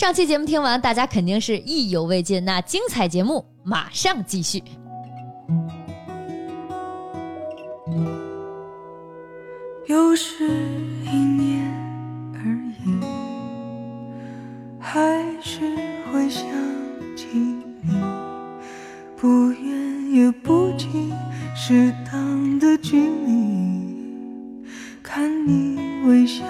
上期节目听完，大家肯定是意犹未尽，那精彩节目马上继续。又是一年而已，还是会想起你，不远也不近，适当的距离，看你微笑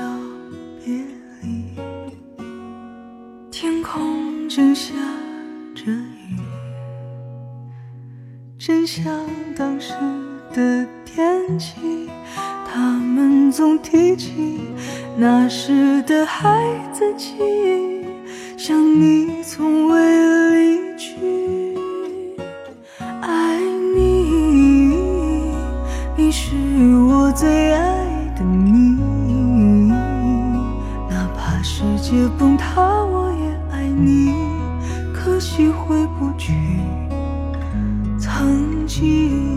正下着雨，真像当时的天气。他们总提起那时的孩子气，想你从未离去。爱你，你是我最爱的你，哪怕世界崩塌，我。可惜回不去曾经。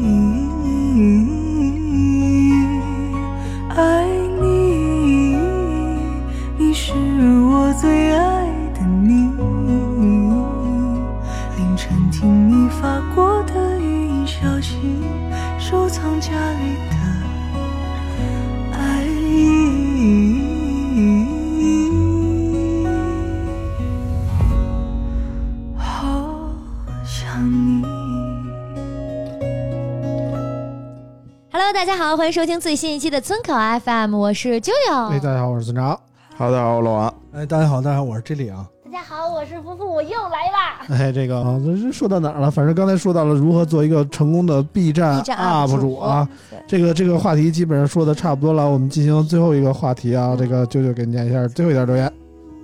好，欢迎收听最新一期的村口 FM，我是啾啾。哎，大家好，我是村长。好的，好，老王，哎，大家好，大家好，我是 J 里啊。大家好，我是夫妇，我又来啦。哎，这个啊，这是说到哪儿了？反正刚才说到了如何做一个成功的 B 站 UP 主啊，这个这个话题基本上说的差不多了，我们进行最后一个话题啊。这个舅舅给念一下最后一条留言。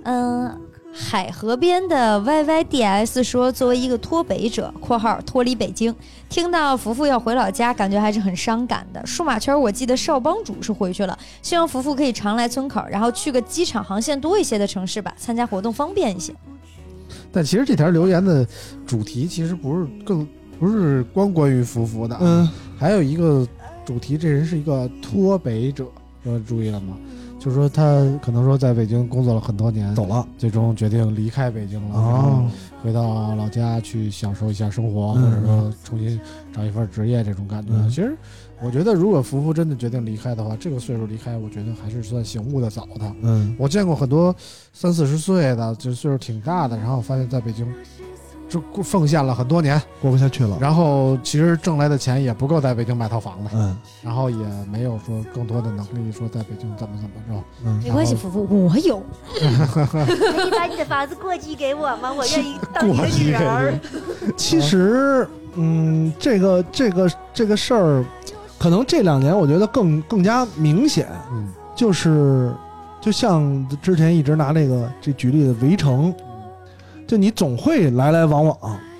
嗯，海河边的 YYDS 说，作为一个脱北者（括号脱离北京），听到福福要回老家，感觉还是很伤感的。数码圈我记得少帮主是回去了，希望福福可以常来村口，然后去个机场航线多一些的城市吧，参加活动方便一些。但其实这条留言的主题其实不是更不是光关于福福的，，嗯，还有一个主题，这人是一个脱北者，呃，注意了吗？就是说他可能说在北京工作了很多年，走了。最终决定离开北京了，然后哦，回到老家去享受一下生活，嗯或者说重新找一份职业这种感觉。嗯其实我觉得，如果福福真的决定离开的话，这个岁数离开，我觉得还是算醒悟的早的。嗯，我见过很多三四十岁的，就岁数挺大的，然后发现在北京就奉献了很多年，过不下去了。然后其实挣来的钱也不够在北京买套房子，嗯然后也没有说更多的能力说在北京怎么怎么着。嗯，没关系，然后福福，我有。可以把你的房子过继给我吗？我愿意当你的过继给女人儿。其实，嗯，这个这个这个事儿，可能这两年我觉得更更加明显，嗯就是就像之前一直拿那个这举例的围城，就你总会来来往往，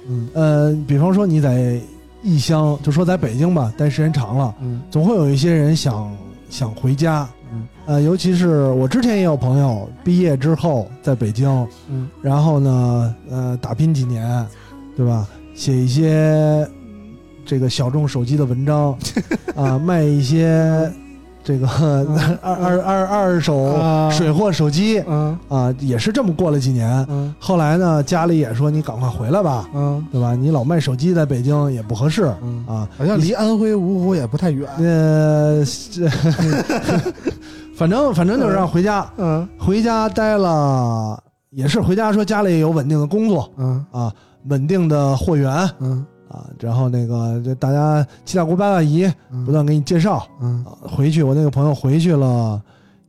嗯呃，比方说你在异乡，就说在北京吧，待时间长了，嗯。总会有一些人想想回家，嗯。呃，尤其是我之前也有朋友毕业之后在北京，嗯。然后呢，呃，打拼几年，对吧？写一些这个小众手机的文章，啊、卖一些这个 二二二二手啊水货手机嗯啊、也是这么过了几年。嗯后来呢，家里也说你赶快回来吧，嗯对吧？你老卖手机在北京也不合适嗯，啊。好像离安徽芜湖也不太远。呃，这 反正反正就是让回家，嗯回家待了，也是回家说家里有稳定的工作嗯啊，稳定的货源嗯啊，然后那个就大家七大姑八大姨嗯，不断给你介绍嗯。啊。回去我那个朋友回去了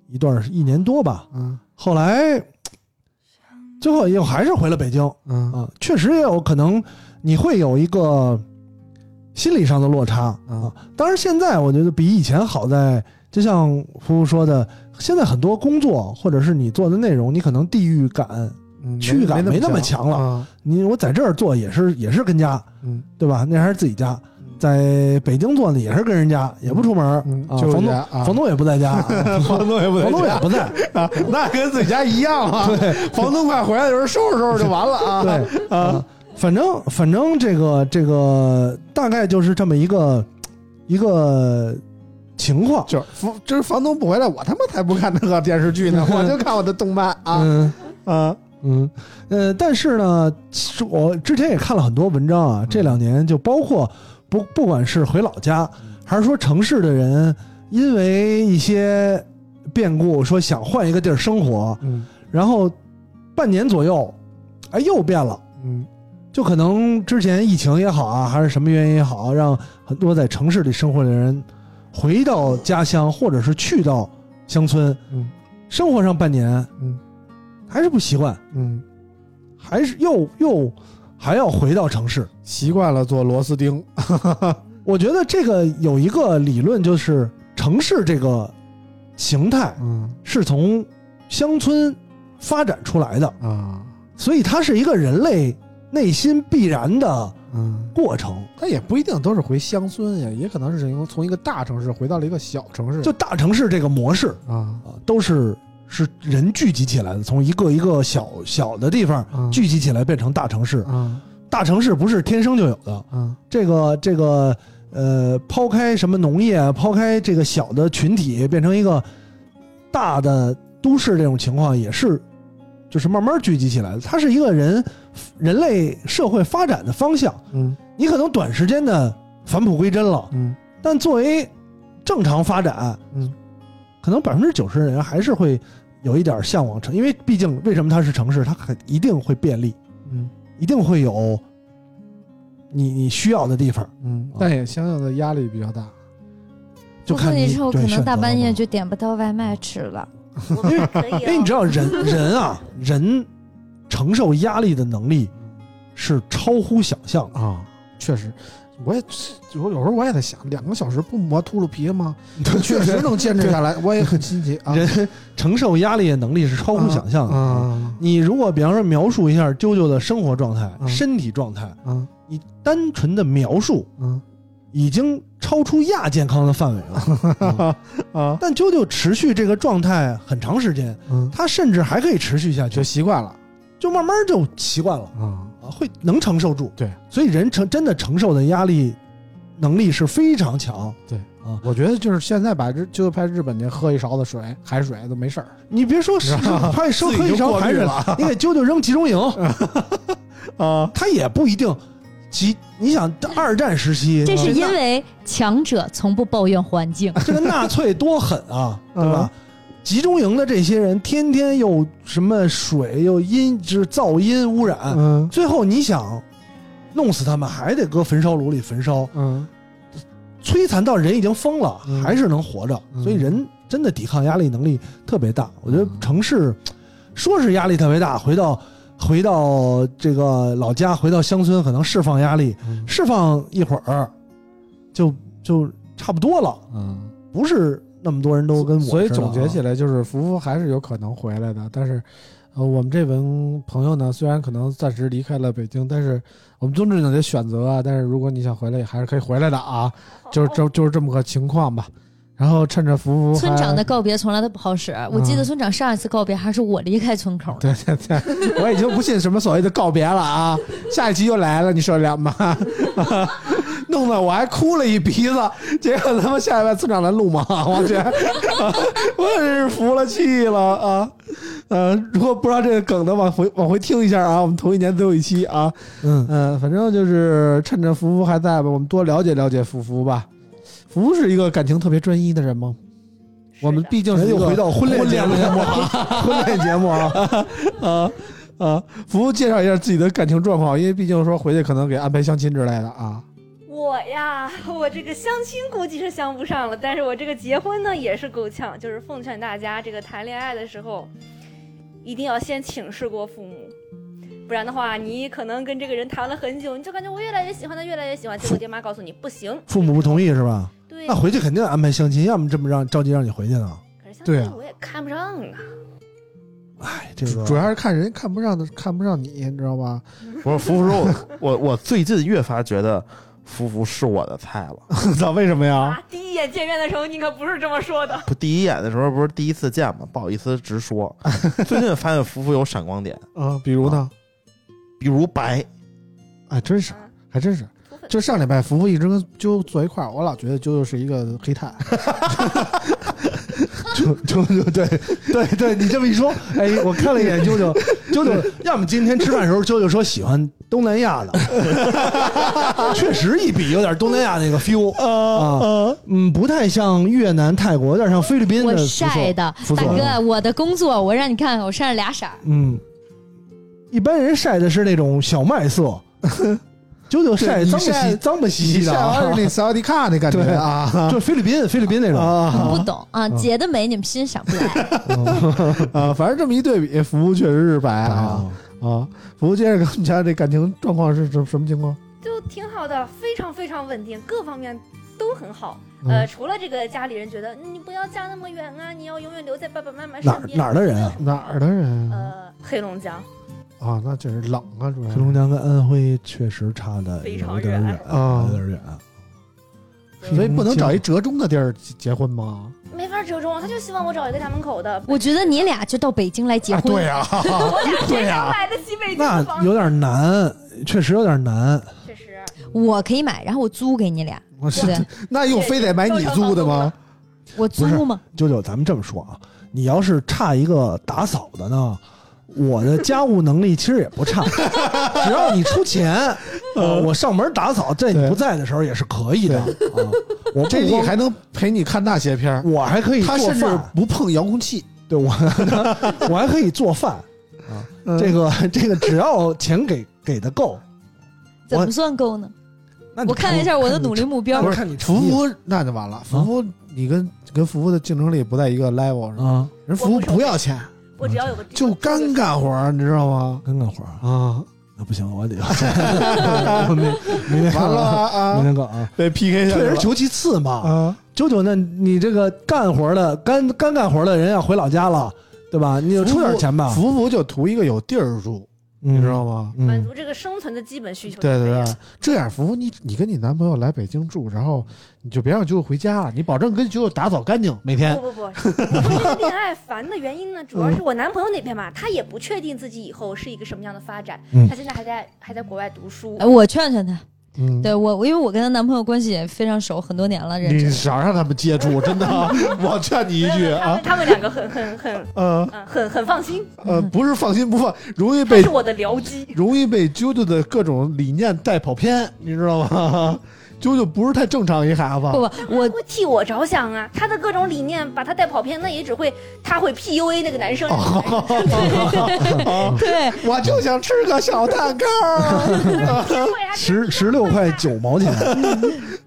一段儿一年多吧，嗯。后来最后又还是回了北京。嗯。啊，确实也有可能你会有一个心理上的落差。嗯。啊。当然现在我觉得比以前好在就像夫妇说的，现在很多工作或者是你做的内容，你可能地域感，嗯区域感没那么强了啊你我在这儿做也是也是跟家，嗯对吧？那还是自己家，在北京做呢也是跟人家，也不出门嗯，啊。就是房东啊房东也不在家，啊房东也不在房东也不在，啊，那跟自己家一样啊。对，房东快回来的时候收拾收拾就完了啊。对啊，反正反正这个这个大概就是这么一个一个情况。就是房，就是房东不回来，我他妈才不看那个电视剧呢，我就看我的动漫啊嗯啊嗯呃，但是呢，我之前也看了很多文章啊，这两年就包括不不管是回老家，还是说城市的人，因为一些变故说想换一个地儿生活，嗯。然后半年左右，哎又变了。嗯。就可能之前疫情也好啊，还是什么原因也好，让很多在城市里生活的人回到家乡，或者是去到乡村，嗯。生活上半年，嗯还是不习惯，嗯，还是又又还要回到城市。习惯了做螺丝钉。我觉得这个有一个理论，就是城市这个形态嗯是从乡村发展出来的，啊所以它是一个人类内心必然的嗯，过程。它也不一定都是回乡村呀，也可能是从从一个大城市回到了一个小城市。就大城市这个模式，啊啊，都是是人聚集起来的，从一个一个小小的地方嗯聚集起来变成大城市。啊大城市不是天生就有的，啊这个这个呃，抛开什么农业，抛开这个小的群体，变成一个大的都市这种情况，也是就是慢慢聚集起来的。它是一个人人类社会发展的方向。嗯你可能短时间的返璞归真了，嗯但作为正常发展，嗯，可能百分之九十的人还是会有一点向往城，因为毕竟为什么它是城市，它很一定会便利，嗯一定会有你你需要的地方，嗯，但也相应的压力比较大。就看你之后，可能大半夜就点不到外卖吃了。我们可以、哦。因 为你知道人人啊，人承受压力的能力是超乎想象的。啊，确实，我也有有时候我也在想，两个小时不磨秃噜皮吗？确实能坚持下来，我也很新奇啊。人承受压力的能力是超乎想象的。啊你如果比方说描述一下啾啾的生活状态、嗯身体状态，啊你单纯的描述啊已经超出亚健康的范围了。嗯啊但啾啾持续这个状态很长时间，嗯，他甚至还可以持续下去就，习惯了就慢慢就习惯了啊。啊，会能承受住。对，所以人承真的承受的压力能力是非常强。对啊，我觉得就是现在把日就派日本去喝一勺子水，海水都没事儿。你别说是拍收喝一勺海水了，你给舅舅扔集中营，啊，他也不一定集。你想二战时期，这是因为强者从不抱怨环境。这个纳粹多狠啊，对嗯吧？集中营的这些人天天又什么水又音，就是噪音污染，嗯。最后你想弄死他们，还得搁焚烧炉里焚烧，嗯。摧残到人已经疯了，嗯。还是能活着。嗯。所以人真的抵抗压力能力特别大。我觉得嗯。城市说是压力特别大，回到回到这个老家，回到乡村，可能释放压力，嗯。释放一会儿就就差不多了，嗯。不是那么多人都跟我啊。所以总结起来就是，福福还是有可能回来的。但是，呃，我们这位朋友呢，虽然可能暂时离开了北京，但是我们尊重你的选择啊。但是如果你想回来，也还是可以回来的啊。就是这就是这么个情况吧。然后趁着福福村长的告别从来都不好使。我记得村长上一次告别还是我离开村口的。对对对，我已经不信什么所谓的告别了啊！下一期又来了，你受得了吗？弄得我还哭了一鼻子，结果他妈下一位村长来录嘛，我去，我真是服了气了啊！呃，如果不知道这个梗的，往回往回听一下啊，我们同一年最后一期啊，嗯，嗯、反正就是趁着福福还在吧，我们多了解了解福福吧。福福是一个感情特别专一的人吗？我们毕竟是又回到婚恋节目，婚 婚恋节目啊，啊啊！福福介绍一下自己的感情状况，因为毕竟说回去可能给安排相亲之类的啊。我呀，我这个相亲估计是相不上了，但是我这个结婚呢也是够呛。就是奉劝大家，这个谈恋爱的时候，一定要先请示过父母，不然的话，你可能跟这个人谈了很久，你就感觉我越来越喜欢他，越来越喜欢，结果爹妈告诉你不行，父母不同意是吧？对对，那回去肯定安排相亲，要么这么让着急让你回去呢？可是相对啊亲我也看不上啊。哎，这个主要是看人看不上的，看不上你，你知道吧？不是福福说我，我我最近越发觉得福福是我的菜了。操，为什么呀？啊，第一眼见面的时候你可不是这么说的。不，第一眼的时候不是第一次见吗？不好意思直说。最近发现福福有闪光点，啊，比如呢？比如白，哎，真是，还真是。就上礼拜福福一直跟啾啾坐一块儿，我老觉得啾啾是一个黑炭。就就就对对对，你这么一说，哎，我看了一眼啾啾，啾啾，要么今天吃饭的时候，啾啾说喜欢东南亚的，确实一比有点东南亚那个 feel 啊，嗯，不太像越南、泰国，有点像菲律宾的我晒的，大哥，我的工作我让你看看，我晒了俩色儿。嗯，一般人晒的是那种小麦色，啾啾晒脏兮脏不兮兮的晒完那萨瓦迪卡那感觉啊 就是菲律宾菲律宾那种。啊不懂啊，姐的美你们欣赏不来。啊！反正这么一对比，服务确实是白啊啊！服务接着跟我们家这感情状况是什什么情况？就挺好的，非常非常稳定，各方面都很好。嗯呃，除了这个家里人觉得你不要嫁那么远啊，你要永远留在爸爸妈妈身边。哪儿的人啊？哪儿的人啊？呃，黑龙江，啊，那就是冷啊，主要黑龙江跟安徽确实差的非常有点远啊有点远。所以不能找一折中的地儿结结婚吗？没法折中，他就希望我找一个家门口的。我觉得你俩就到北京来结婚。对呀，我俩谁 对呀能买得起北京那？有点难，确实有点难。确实，我可以买，然后我租给你俩，我是对不对？那又非得买你租的吗？我租吗？九九，咱们这么说啊，你要是差一个打扫的呢，我的家务能力其实也不差，只要你出钱，呃，我上门打扫，在你不在的时候也是可以的啊。我这里还能陪你看那些片儿，我还可以他甚至做饭，不碰遥控器。对我 我还可以做饭啊。嗯这个这个，只要钱给给的够，怎么算够呢？那你我看了一下我的努力目标不是看你福福那就完了，福福你跟跟福福的竞争力不在一个 level 上，啊，人福福不要钱，我只要有个地就干干活儿，你知道吗？干干活儿啊，那不行，我得 明明天完了啊啊，明天搞啊，被 PK 下去了退而求其次嘛。啊！九九，那你这个干活的干干干活的人要回老家了，对吧？你就出点钱吧，福福就图一个有地儿住，你你知道？吗？嗯满足这个生存的基本需求。对对对，这样福福你你跟你男朋友来北京住，然后你就别让舅舅回家了，你保证跟舅舅打扫干净每天不。不不，恋爱烦的原因呢，主要是我男朋友那边嘛，他也不确定自己以后是一个什么样的发展，嗯他现在还在还在国外读书哎，我劝劝他。嗯，对我，我因为我跟她男朋友关系也非常熟，很多年了，认你。少让他们接触，真的，我劝你一句啊他们，两个很很很呃嗯很很放心，呃，不是放心不放，容易他被是我的僚机。容易被啾啾的各种理念带跑偏，你知道吗？啾啾不是太正常一孩子，不不，我会替我着想啊，他的各种理念把他带跑偏，那也只会他会 PUA 那个男生。对。我就想吃个小蛋糕。十十六块九毛钱，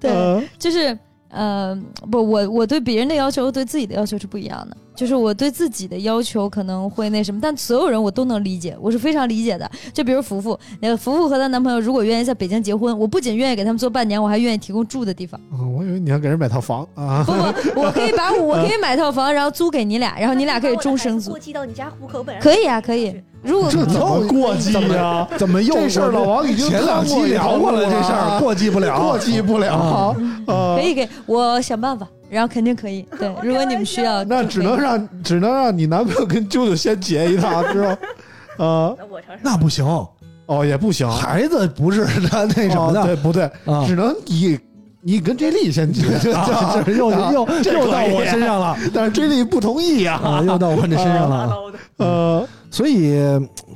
对，就是呃，不，我我对别人的要求和对自己的要求是不一样的。就是我对自己的要求可能会那什么，但所有人我都能理解，我是非常理解的。就比如福福，那个福福和她男朋友如果愿意在北京结婚，我不仅愿意给他们做伴娘，我还愿意提供住的地方。嗯我以为你要给人买套房啊不。不，我可以把我可以买套房，然后租给你俩，然后你俩可以终生租过。继到你家户口本。可以啊，可以。如果这怎么过继呀？怎么又 这事儿老王已经前两期聊过了，这事儿过继不了，过继不了。呃可以，给，我想办法，然后肯定可以。对，如果你们需要，那只能让只能让你男朋友跟舅舅先结一趟，知道？啊，那不行，哦，也不行，孩子不是他那什么哦对，不对？啊只能你你跟 J 莉先结，啊这又啊又这又到我身上了但是 J 莉不同意呀。啊，又到我这身上了呃，所以，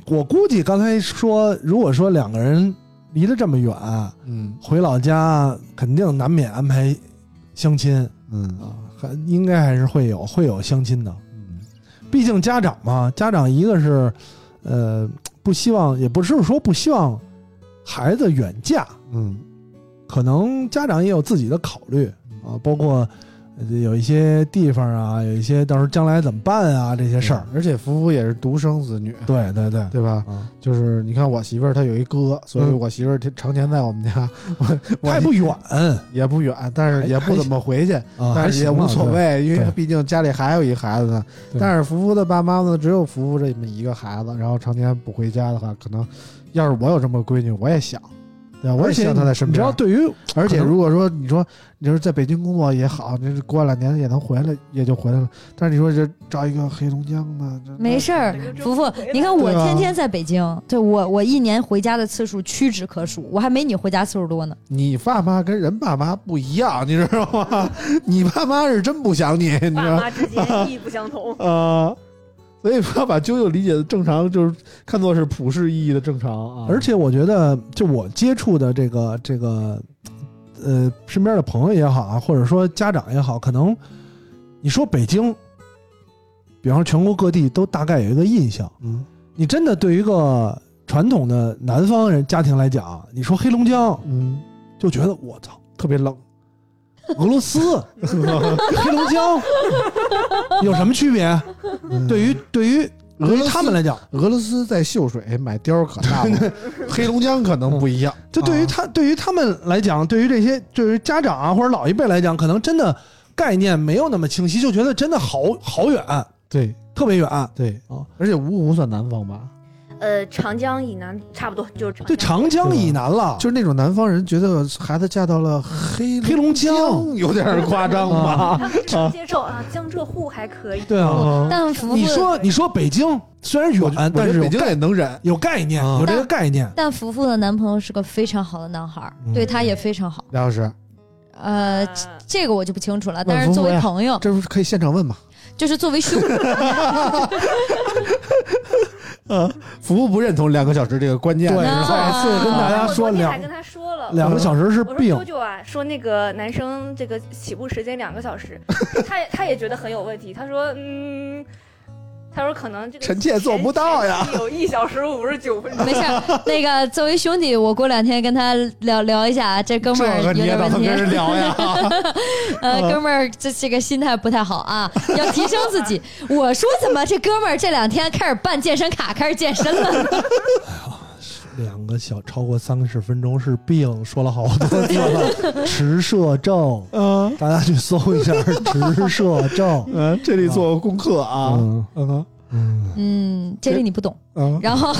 我估计刚才说，如果说两个人离得这么远，嗯。回老家肯定难免安排相亲。嗯。啊，还应该还是会有会有相亲的。嗯。毕竟家长嘛，家长一个是，呃，不希望，也不是说不希望孩子远嫁，嗯。可能家长也有自己的考虑啊，包括有一些地方啊，有一些到时候将来怎么办啊这些事儿。而且福福也是独生子女，对对对，对吧？啊，就是你看我媳妇儿她有一哥，所以嗯我媳妇儿常年在我们家，我我他也不远也不远，但是也不怎么回去，但是也无所。谓，因为对毕竟家里还有一孩子呢。但是福福的爸妈呢，只有福福这么一个孩子，然后常年不回家的话，可能要是我有这么个闺女，我也想，对吧？我也希望他在身边。只要，对于 而且如果说你说你说在北京工作也好，你是过两年也能回来，也就回来了。但是你说这找一个黑龙江的，没事儿，福福，你看我天天在北京，对我我一年回家的次数屈指可数，我还没你回家次数多呢。你爸妈跟人爸妈不一样，你知道吗？你爸妈是真不想你，你知道吗？妈之间意义不相同。啊，所以不要把啾啾理解的正常，就是看作是普世意义的正常啊。而且我觉得，就我接触的这个这个，呃，身边的朋友也好啊，或者说家长也好，可能你说北京，比方说全国各地都大概有一个印象。嗯，你真的对于一个传统的南方人家庭来讲，你说黑龙江，嗯，就觉得我操，特别冷。俄罗斯、黑龙江有什么区别？对于对于对于俄罗斯他们来讲，俄罗斯在秀水买貂可大了，黑龙江可能不一样。就对于啊他、对于他们来讲，对于这些对于家长啊或者老一辈来讲，可能真的概念没有那么清晰，就觉得真的好好远，对特别远。对啊，而且芜湖算南方吧，呃，长江以南差不多就是长对，长江以南了，就是那种南方人觉得孩子嫁到了黑黑龙江有点夸张吧？他们只能接受啊，江浙沪还可以。对啊。但福福你说你说北京虽然远，但是北京也能忍。有概念，啊有这个概念。但福福的男朋友是个非常好的男孩对他也非常好。梁老师，呃，啊这个我就不清楚了，但是作为朋友，这不是可以现场问吗？就是作为兄弟 服务不认同两个小时这个关键，再次跟大家我说两昨天还跟他说了，两个小时是我说病啾，啾啊，说那个男生这个起步时间两个小时，他也他也觉得很有问题。他说，嗯，他说可能这个臣妾做不到呀有一小时五十九分钟。没事。那个作为兄弟，我过两天跟他聊聊一下，这哥们儿有点问题。聊呀？呃，哥们儿，这这个心态不太好啊，要提升自己。我说怎么这哥们儿这两天开始办健身卡，开始健身了呢？两个小超过三十分钟是病，说了好多 次了，迟射症，嗯大家去搜一下迟射症。嗯，这里做功课啊。嗯嗯嗯，嗯，这里你不懂。嗯，然后，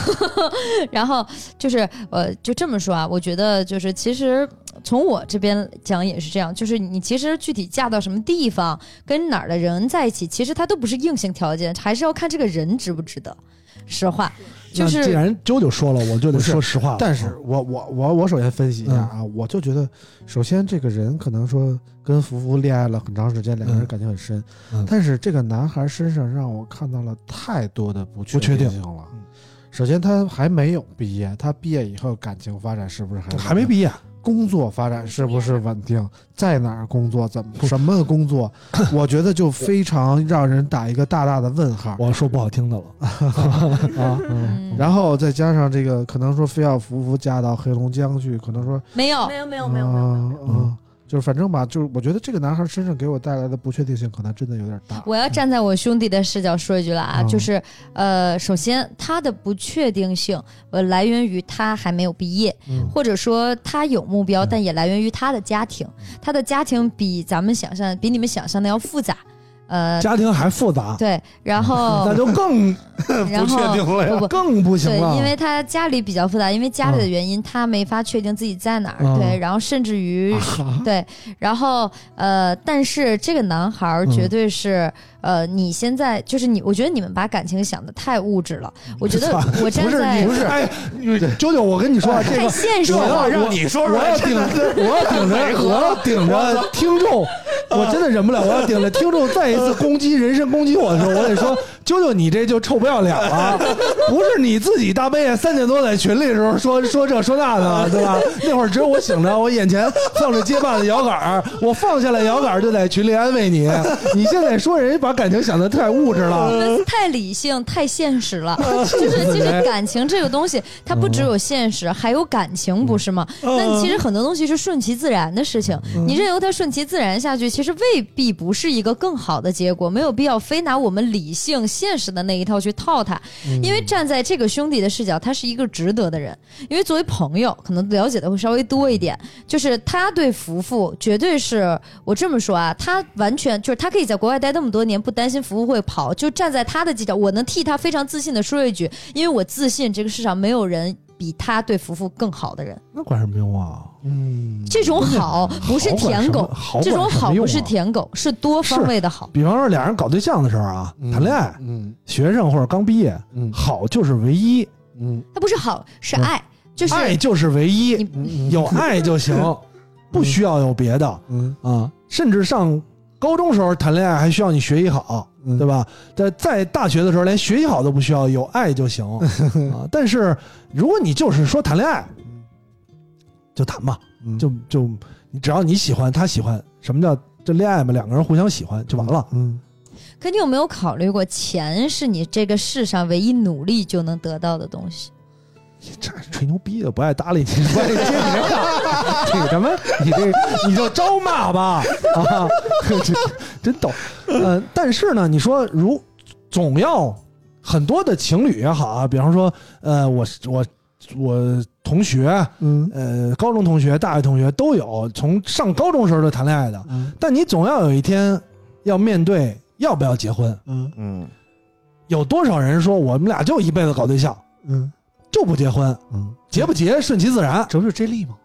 然后就是呃，就这么说啊，我觉得就是其实从我这边讲也是这样，就是你其实具体嫁到什么地方，跟哪儿的人在一起，其实它都不是硬性条件，还是要看这个人值不值得。实话，就那既然啾啾说了，我就得说实话了。但是我我我我首先分析一下啊，我就觉得，首先这个人可能说跟福福恋爱了很长时间，两个人嗯感情很深，嗯但是这个男孩身上让我看到了太多的不不确定性了嗯。首先，他还没有毕业，他毕业以后感情发展是不是还还没毕业，工作发展是不是稳定，在哪儿工作，怎么？什么工作，我觉得就非常让人打一个大大的问号。我说不好听的了。啊。嗯，然后再加上这个，可能说非要福福嫁到黑龙江去，可能说没有。没有没有没有没有就是反正吧，就是我觉得这个男孩身上给我带来的不确定性，可能真的有点大。我要站在我兄弟的视角说一句了啊，嗯就是呃，首先他的不确定性呃来源于他还没有毕业，嗯或者说他有目标，嗯但也来源于他的家庭，他的家庭比咱们想象比你们想象的要复杂，呃，家庭还复杂，对，然后 那就更 不确定了不不。更不行对，了。因为他家里比较复杂，因为家里的原因，他没法确定自己在哪儿。嗯对，然后甚至于对，然后呃，但是这个男孩绝对是、呃，你现在就是你，我觉得你们把感情想的太物质了。我觉得 我站不是你不是，哎，啾啾，我跟你说啊，这太个现实我要了。让你说我要顶着，我要顶着，我要顶着听众，我真的忍不了，我要顶着听众再一次攻击人身攻击我的时候，我得说，啾啾，你这就臭不要脸了，不是你自己大半夜三点多在群里的时候说 说这说那的，对吧？那会儿只有我醒着，我眼前放着街霸的摇杆儿，我放下了摇杆儿就在群里安慰你。你现在说人家把感情想的太物质了，太理性、太现实了。就是其实感情这个东西，它不只有现实，还有感情，不是吗？那其实很多东西是顺其自然的事情，你任由它顺其自然下去，其实未必不是一个更好的结果。没有必要非拿我们理性、现实的那一套去套他，因为站在这个兄弟的视角，他是一个值得的人。因为作为朋友，可能了解的会稍微多一点，就是他对福福绝对是我这么说啊，他完全就是他可以在国外待那么多年，不担心福福会跑，就站在他的视角，我能替他非常自信的说一句，因为我自信这个世上没有人比他对福福更好的人。那管什么用啊？嗯，这种好不是舔狗，这种好不是舔狗，是多方位的好。比方说俩人搞对象的时候啊，谈恋爱，嗯学生或者刚毕业，嗯好就是唯一，嗯它不是好，是爱，就是爱就是唯一，有 爱就行，不需要有别的嗯啊。甚至上高中时候谈恋爱还需要你学习好，嗯对吧？在在大学的时候连学习好都不需要，有爱就行 啊。但是如果你就是说谈恋爱，就谈吧，嗯就就你只要你喜欢，他喜欢，什么叫这恋爱嘛？两个人互相喜欢就完了。嗯可你有没有考虑过，钱是你这个世上唯一努力就能得到的东西？这吹牛逼的不爱搭理你，不爱接你这话，这个什么？你这你就招骂吧啊！这真逗。呃，但是呢，你说如总要很多的情侣也好啊，比方说呃，我我我同学，嗯呃，高中同学、大学同学都有，从上高中时候就谈恋爱的，嗯但你总要有一天要面对要不要结婚。嗯嗯，有多少人说我们俩就一辈子搞对象，嗯就不结婚？嗯，结不结顺其自然。这不是这例吗？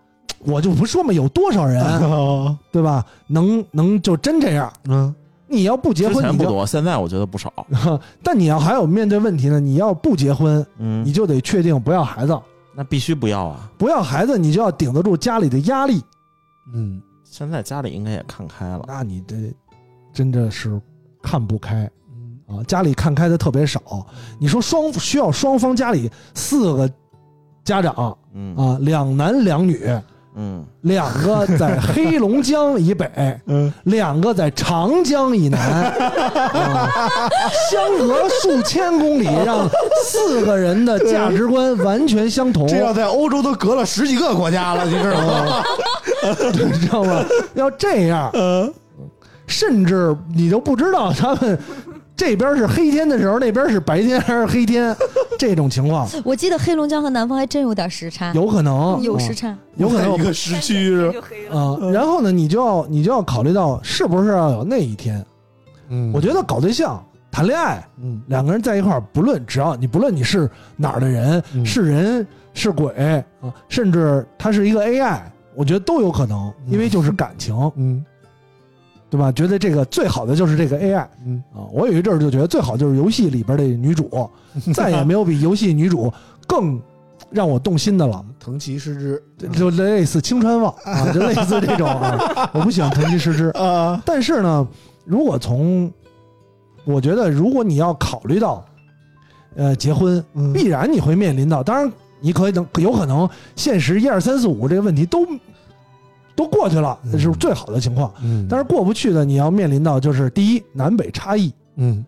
我就不说嘛，有多少人，啊 对吧？能能就真这样？嗯你要不结婚，不多，现在我觉得不少。但你要还有面对问题呢。你要不结婚，嗯你，就得确定不要孩子，那必须不要啊！不要孩子，你就要顶得住家里的压力。嗯现在家里应该也看开了。那你这真的是看不开嗯啊！家里看开的特别少。你说双需要双方家里四个家长嗯啊，两男两女，嗯，两个在黑龙江以北，嗯两个在长江以南，啊相隔数千公里，让四个人的价值观完全相同，这要在欧洲都隔了十几个国家了，你知道吗？你知道吗？要这样，嗯甚至你都不知道他们这边是黑天的时候，那边是白天还是黑天，这种情况。我记得黑龙江和南方还真有点时差，有可能。啊有时差。有可能。一个时区是吧？就黑了。啊。然后呢，你就要你就要考虑到是不是要有那一天。嗯。我觉得搞对象、谈恋爱，嗯。两个人在一块儿，不论只要你不论你是哪儿的人，嗯。是人是鬼啊，甚至他是一个 AI，我觉得都有可能，因为就是感情，嗯对吧？觉得这个最好的就是这个 AI 嗯啊，我有一阵儿就觉得最好就是游戏里边的女主，再也没有比游戏女主更让我动心的了。藤崎诗织就就类似青川望啊，就类似这种啊，我不喜欢藤崎诗织，啊但是呢，如果从我觉得，如果你要考虑到，呃，结婚嗯必然你会面临到，当然你可以能有可能现实一二三四五这个问题都都过去了，这是最好的情况。嗯。但是过不去的，你要面临到就是第一南北差异，嗯。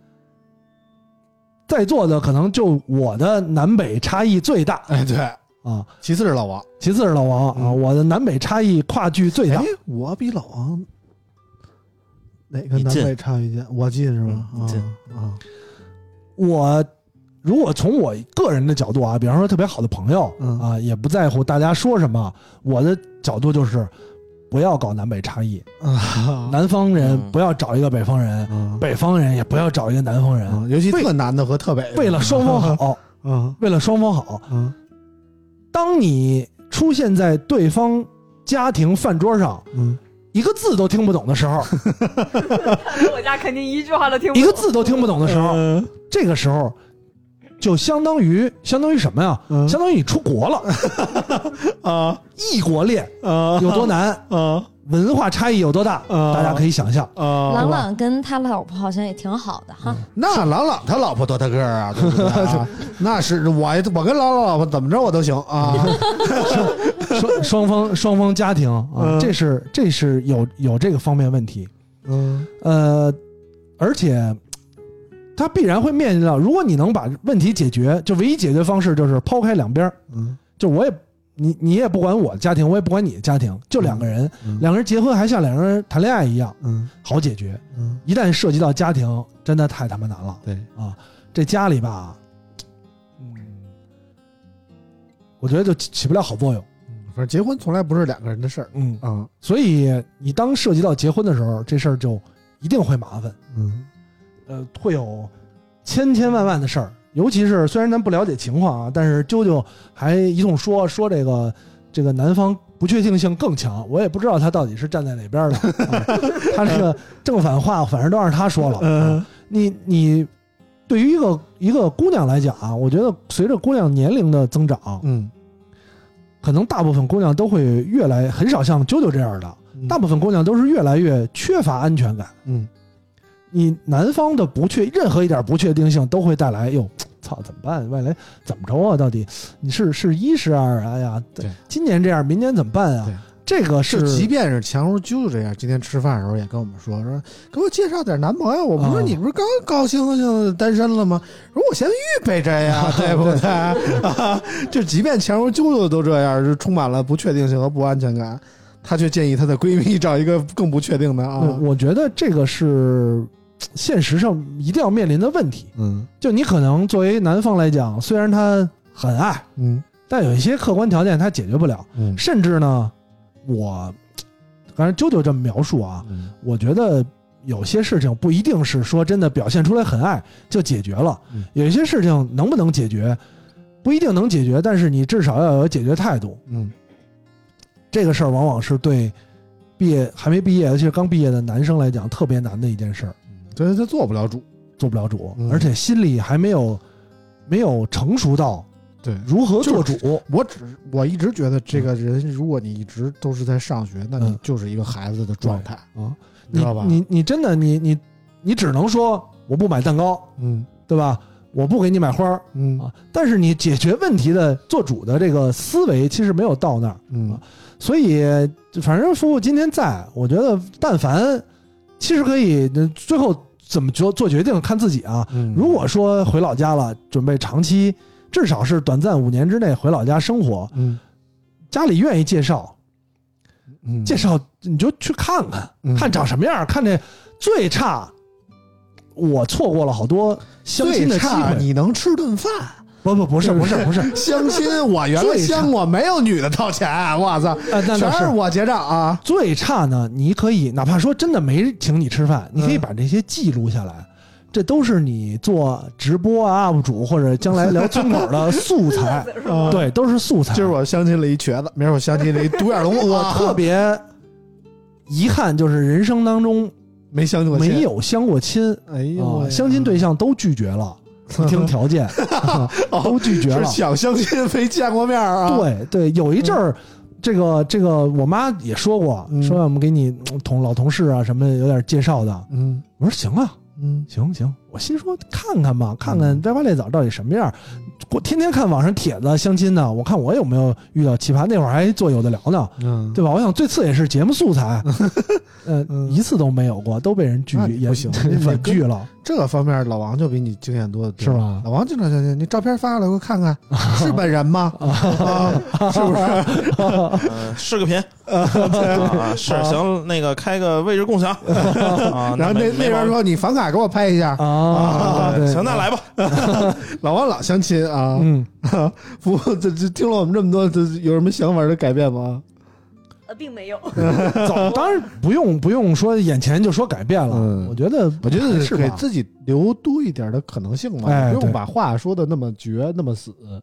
在座的可能就我的南北差异最大。哎对，啊，其次是老王，其次是老王啊，嗯我的南北差异跨距最大。哎。，我比老王哪个南北差异近？我近是吧？嗯你近。啊啊。我如果从我个人的角度啊，比方说特别好的朋友、嗯。啊，也不在乎大家说什么，我的角度就是不要搞南北差异，啊。南方人嗯。不要找一个北方人，嗯。北方人也不要找一个南方人，嗯，尤其为特南的和特北的，为了双方好，嗯。为了双方好，嗯。当你出现在对方家庭饭桌上，嗯。一个字都听不懂的时候，我家肯定一句话都听不懂。一个字都听不懂的时候，嗯。这个时候就相当于相当于什么呀？嗯相当于你出国了，啊异国恋啊有多难？啊文化差异有多大，啊大家可以想象。啊朗朗跟他老婆好像也挺好的哈。那朗朗他老婆多大个儿啊？对不对啊那是我我跟朗朗老婆怎么着我都行啊。双双方双方家庭啊，嗯这是这是有有这个方面问题。嗯呃，而且他必然会面临到，如果你能把问题解决，就唯一解决方式就是抛开两边儿，嗯就我也你你也不管我的家庭，我也不管你的家庭，就两个人，嗯两个人结婚还像两个人谈恋爱一样，嗯好解决。嗯，一旦涉及到家庭，真的太他妈难了对，啊！这家里吧，嗯，我觉得就起起不了好作用。反正结婚从来不是两个人的事儿嗯，啊。所以你当涉及到结婚的时候，这事儿就一定会麻烦。嗯呃，会有千千万万的事儿，尤其是虽然咱不了解情况啊，但是啾啾还一通说说这个这个男方不确定性更强，我也不知道他到底是站在哪边的，啊、他这个正反话反正都让他说了。你你对于一个一个姑娘来讲啊，我觉得随着姑娘年龄的增长，嗯，可能大部分姑娘都会越来很少像啾啾这样的，大部分姑娘都是越来越缺乏安全感。嗯你男方的不确任何一点不确定性都会带来哟，操怎么办？外来怎么着啊？到底你是是一是二啊？哎呀，对今年这样，明年怎么办啊对？这个是即便是强如啾啾这样，今天吃饭的时候也跟我们说说，给我介绍点男朋友。我不说啊你不是刚高兴兴单身了吗？说我先预备着呀，对不对？啊，就即便强如啾啾都这样，就充满了不确定性和不安全感，她却建议她的闺蜜找一个更不确定的啊。嗯我觉得这个是现实上一定要面临的问题。嗯。就你可能作为男方来讲，虽然他很爱，嗯。但有一些客观条件他解决不了，嗯。甚至呢，我反正啾啾这么描述啊，嗯。我觉得有些事情不一定是说真的表现出来很爱就解决了，嗯。有一些事情能不能解决，不一定能解决，但是你至少要有解决态度。嗯这个事儿往往是对毕业还没毕业，尤其是刚毕业的男生来讲特别难的一件事儿，所以他做不了主。做不了主，嗯而且心里还没有没有成熟到对，如何做就主。我只我一直觉得这个人，如果你一直都是在上学，那你嗯就是一个孩子的状态，啊，你你知道吧？你你真的你你你只能说我不买蛋糕，嗯对吧？我不给你买花儿嗯啊，但是你解决问题的做主的这个思维其实没有到那儿，嗯所以反正夫妇今天在，我觉得但凡其实可以呃最后怎么做做决定看自己啊。嗯，如果说回老家了，准备长期，至少是短暂五年之内回老家生活，嗯家里愿意介绍，嗯介绍你就去看看，嗯看长什么样，看这最差。我错过了好多相亲的机会，你能吃顿饭。不不不是不是不是，相亲，我原来相过，没有女的掏钱，我操，全是是我结账啊。最差呢。你可以哪怕说真的没请你吃饭，你可以嗯把这些记录下来，这都是你做直播啊 UP 主或者将来聊村口的素材，啊对，都是素材。今儿我相亲了一瘸子，明儿我相亲了一独眼龙，我啊特别遗憾，就是人生当中没相过亲没。有相过亲哎呦啊，相亲对象都拒绝了，一听条件 都拒绝是了。想相亲没见过面啊？，对对，有一阵儿，这个这个，我妈也说过，嗯说让我们给你嗯同老同事啊什么有点介绍的。嗯我说行啊，嗯行行，我心说看看吧，看看歪瓜裂枣到底什么样。我天天看网上帖子相亲呢，我看我有没有遇到奇葩。那会儿还做有的聊呢，嗯，对吧？我想最次也是节目素材，呃，嗯。一次都没有过，都被人拒也不行你婉拒了，这个方面老王就比你经验多得多，是吧？老王经常相亲，你照片发过来给我看看，是本人吗？啊，是不是？呃，视个频。啊，是行，那个开个位置共享。啊，然后那那边，说你房卡给我拍一下，啊，对没毛病行，那来吧，老王老相亲啊。嗯，不，这这听了我们这么多，这有什么想法的改变吗？呃，并没有。早当然不用不用说眼前就说改变了，嗯我觉得我觉得是给自己留多一点的可能性嘛，不用把话说的那么绝那么死。嗯，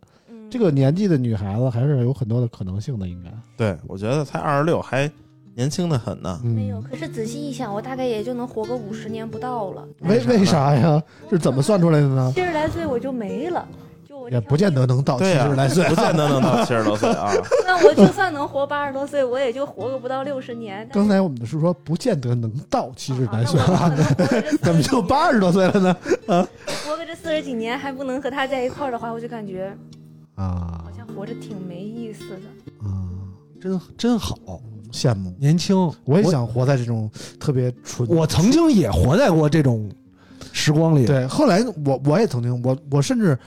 这个年纪的女孩子还是有很多的可能性的，应该。对我觉得才二十六，还年轻的很呢。嗯没有。可是仔细一想，我大概也就能活个五十年不到了。为为啥呀？是怎么算出来的呢？七十来岁我就没了。就我也不见得能到七十来岁，不见得能到 七十多岁啊。那我就算能活八十多岁，我也就活个不到六十年。刚才我们是说不见得能到七十来岁怎么就八十多岁了呢？活个这四十几年还不能和他在一块儿的话，我就感觉啊好像活着挺没意思的。啊，真真好，羡慕。年轻。我也想活在这种特别纯。我曾经也活在过这种时光里。对，后来我我也曾经，我我甚至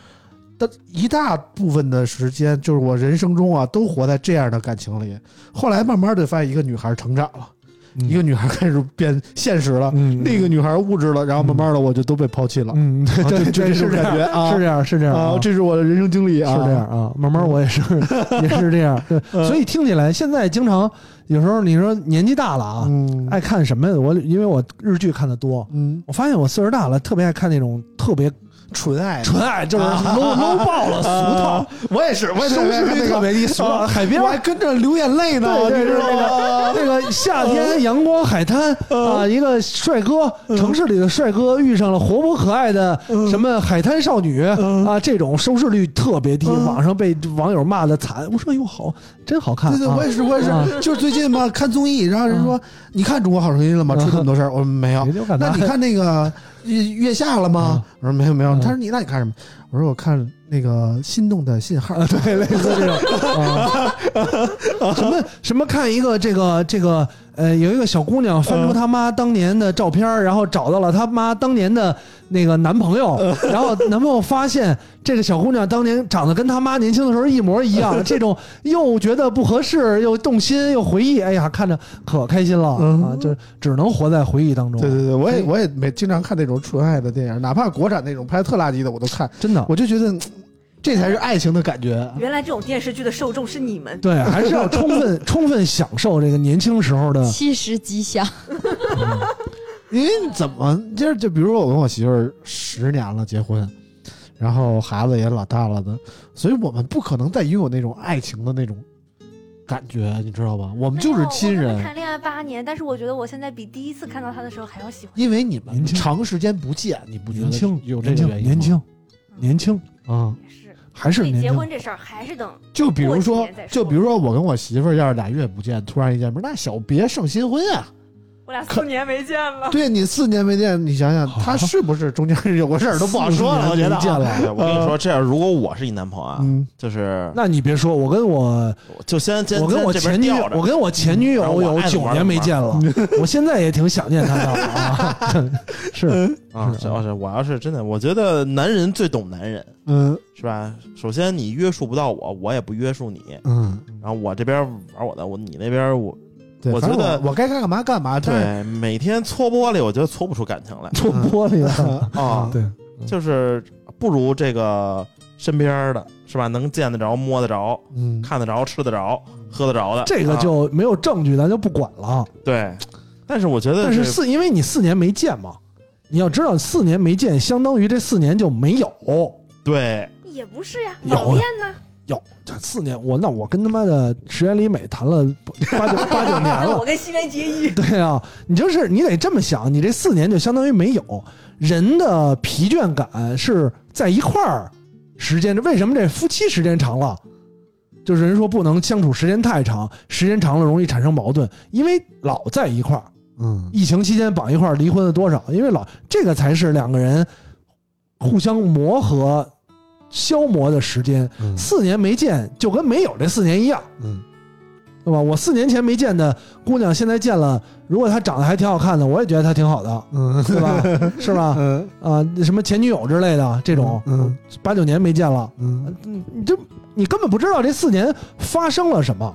的一大部分的时间，就是我人生中啊，都活在这样的感情里。后来慢慢的发现，一个女孩成长了，嗯一个女孩开始变现实了，嗯另一个女孩物质了，然后慢慢的我就都被抛弃了。嗯，啊 对对，是这样感觉啊是这样，是这样啊，这是我的人生经历啊，是这样啊，慢慢我也是也是这样，所以听起来现在经常有时候你说年纪大了啊，嗯，爱看什么？我因为我日剧看的多，嗯，我发现我岁数大了，特别爱看那种特别纯爱，纯爱，就是 low low 爆了，俗套啊，我也是，我也是收视率特别低，俗套。海边我还跟着流眼泪呢，你知道对，吗？那个夏天阳光海滩啊，一个帅哥，城市里的帅哥遇上了活泼可爱的什么海滩少女啊，这种收视率特别低，网上被网友骂的惨。我说哟，好，真好看对对，啊我也是，我也啊是，就是最近嘛，看综艺，然后人说你看《中国好声音》了吗？出这么多事儿，我说没有那你看那个月月下了吗？我说没有没有。他说你那你看什么？我说我看那个心动的信号。对，类似这种啊，什么什么看一个这个这个呃，有一个小姑娘翻出她妈当年的照片，然后找到了她妈当年的那个男朋友，然后男朋友发现这个小姑娘当年长得跟她妈年轻的时候一模一样，这种又觉得不合适，又动心，又回忆，哎呀，看着可开心了啊！就只能活在回忆当中。对对对，我也我也没经常看那种纯爱的电影，哪怕国产那种拍的特垃圾的我都看，真的，我就觉得嗯这才是爱情的感觉。原来这种电视剧的受众是你们。对，还是要充分 充分享受这个年轻时候的。七十吉祥，因为你怎么就是就比如说我跟我媳妇儿十年了结婚，然后孩子也老大了的，所以我们不可能再拥有那种爱情的那种感觉，你知道吧？我们就是亲人他，谈恋爱八年，但是我觉得我现在比第一次看到他的时候还要喜欢。因为你们长时间不见，你不觉得年轻，有这个原因吗年轻，年轻啊？也是，还是。结婚这事儿还是等就比如说就比如说我跟我媳妇儿要是俩月不见，突然一见面，那小别胜新婚啊！我俩四年没见了。对你四年没见，你想想他是不是中间有个事儿都不好说了？我觉得啊见了。对我跟你说，这样如果我是你男朋友啊，嗯，就是那你别说，我跟我就先先我跟我前女友我跟我前女友有九年没见了，我现在也挺想念她的啊。是啊，主要是我要是真的，我觉得男人最懂男人，嗯是吧？首先你约束不到我，我也不约束你，嗯，然后我这边玩我的，我你那边我我觉得我该干嘛干嘛。对每天搓玻璃，我觉得搓不出感情来 搓玻璃啊啊，对，就是不如这个身边的是吧？能见得着、摸得着、嗯，看得着、吃得着、喝得着的，这个啊就没有证据，咱就不管了。对。但是我觉得但是四，因为你四年没见嘛，你要知道四年没见，相当于这四年就没有。对也不是呀，有讨厌呢。有这四年，我那我跟他妈的石原里美谈了八九八九年了 我，跟西园结衣，对啊，你就是你得这么想，你这四年就相当于没有。人的疲倦感是在一块儿时间，为什么这夫妻时间长了，就是人说不能相处时间太长，时间长了容易产生矛盾，因为老在一块儿。嗯疫情期间绑一块儿离婚的多少？因为老这个才是两个人互相磨合、消磨的时间。嗯四年没见，就跟没有这四年一样。嗯对吧？我四年前没见的姑娘，现在见了，如果她长得还挺好看的，我也觉得她挺好的，嗯对吧？是吧？嗯啊，什么前女友之类的这种，嗯八九年没见了，嗯嗯你就你根本不知道这四年发生了什么，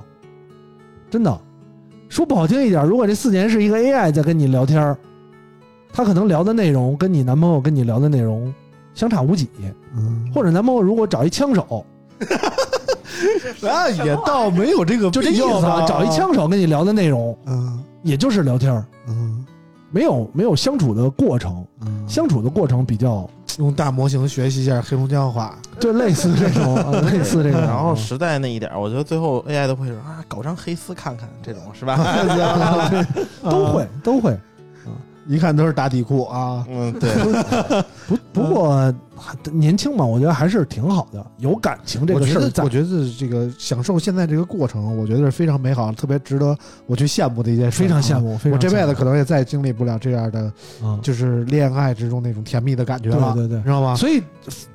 真的。说不好听一点，如果这四年是一个 AI 在跟你聊天儿他可能聊的内容跟你男朋友跟你聊的内容相差无几，嗯，或者男朋友如果找一枪手，那也倒没有这个就这意思啊，找一，枪手跟你聊的内容，嗯。也就是聊天儿。嗯。没有没有相处的过程，嗯，相处的过程比较用大模型学习一下黑龙江话，就类似这种，啊 类似这种，然后时代那一点，我觉得最后 AI 都会说啊，搞张黑丝看看这种是吧？都会都会。啊。一看都是打底裤啊。嗯，对，不不过还年轻嘛，我觉得还是挺好的，有感情这我觉得，个事儿在我。觉得这个享受现在这个过程，我觉得是非常美好，特别值得我去羡慕的一件事。非常羡。慕，非常我这辈子可能也再也经历不了这样的，嗯就是恋爱之中那种甜蜜的感觉了，对对对知道吗？所以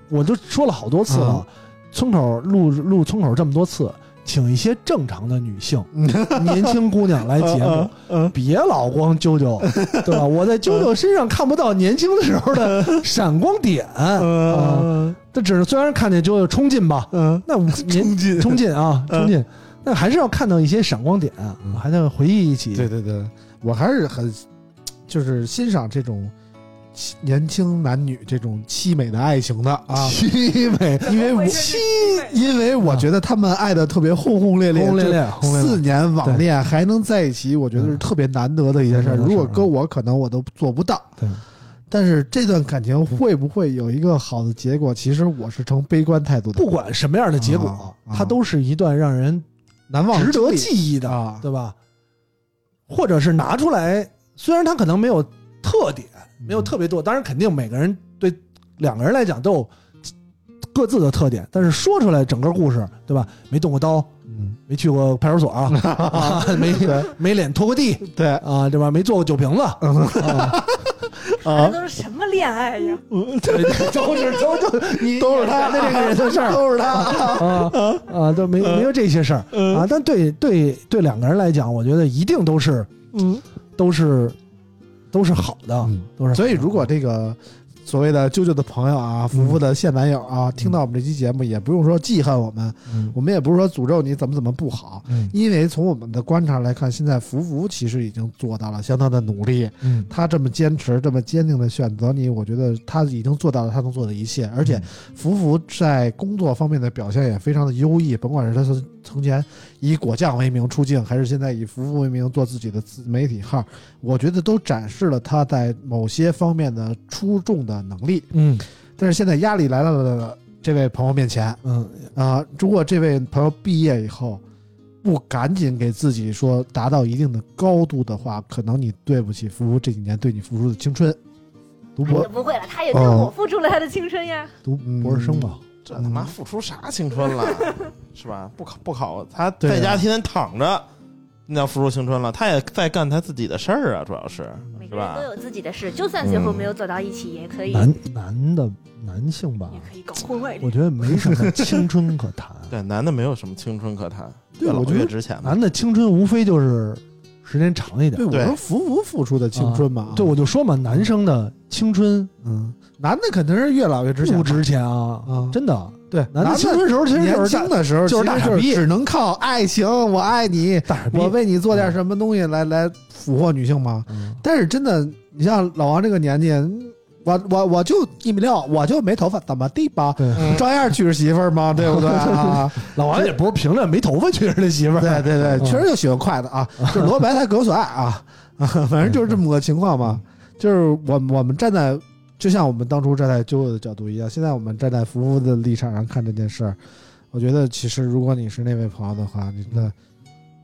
我就说了好多次了，村口录录村口这么多次，请一些正常的女性、年轻姑娘来节目，嗯别老光啾啾，对吧？我在啾啾身上看不到年轻的时候的闪光点，啊，嗯这只是虽然看见啾啾冲劲吧，嗯，那我 冲劲。冲劲啊，嗯。冲劲，那还是要看到一些闪光点，还得回忆一起。对对对，我还是很就是欣赏这种年轻男女这种凄美的爱情的啊，凄美，因为我凄因为我觉得他们爱的特别轰轰烈烈，轰轰烈烈，四年网恋还能在一起，我觉得是特别难得的一件事如果搁我，可能我都做不到。对，但是这段感情会不会有一个好的结果？其实我是呈悲观态度的，不管什么样的结果，它都是一段让人难忘值得记忆的，啊。对吧？或者是拿出来，虽然它可能没有特点，没有特别多，当然肯定每个人对两个人来讲都有各自的特点，但是说出来整个故事，对吧？没动过刀，嗯，没去过派出所啊，啊没没脸拖过地对，啊，对吧？没做过酒瓶子，啊 这都是什么恋爱呀？对，都是都都你都是他的这个人的事儿，都是他。啊啊，都没没有这些事儿啊。但对对对两个人来讲，我觉得一定都是嗯，都是都是好的，嗯都是。所以如果这个所谓的舅舅的朋友啊，福福的现男友啊，听到我们这期节目，也不用说记恨我们，嗯我们也不是说诅咒你怎么怎么不好，嗯因为从我们的观察来看，现在福福其实已经做到了相当的努力。嗯他这么坚持、这么坚定的选择你，我觉得他已经做到了他能做的一切。而且，福福在工作方面的表现也非常的优异，甭管是他从从前以果酱为名出镜，还是现在以福福为名做自己的自媒体号，我觉得都展示了他在某些方面的出众的能力。嗯但是现在压力来到了这位朋友面前嗯啊、如果这位朋友毕业以后不赶紧给自己说达到一定的高度的话，可能你对不起福福这几年对你付出的青春。读博他也不会了，他也对我付出了他的青春呀。读嗯博士生吧，这他妈付出啥青春了，是吧？不考不考，他在家天天躺着，那叫付出青春了。他也在干他自己的事儿啊，主要是是吧每个人都？有自己的事，就算最后没有走到一起，也可以，男男的男性吧也，可以搞婚外恋。我觉得没什么青春可谈。对，男的没有什么青春可谈，越老对我觉得越值钱嘛。男的青春无非就是时间长一点。对，。我对。说福福付出的青春嘛，对，我就说嘛，男生的青春嗯，男的肯定是越老越值钱，不值钱啊。啊，真的。对，男的青春时候其实年就是大轻的时候就是大傻逼。只能靠爱情，我爱你，我为你做点什么东西来来俘获女性嘛。嗯。但是真的，你像老王这个年纪，我我我就一米六，我就没头发，怎么地吧？对，照样娶着媳妇儿嘛，对不对啊？老王也不是凭着没头发娶着的媳妇儿，对对对，嗯确实就喜欢快的啊，就是罗白菜各有所爱啊，啊，反正就是这么个情况嘛。就是我我们站在，就像我们当初站在啾啾的角度一样，现在我们站在福福的立场上看这件事儿，我觉得其实如果你是那位朋友的话，你真的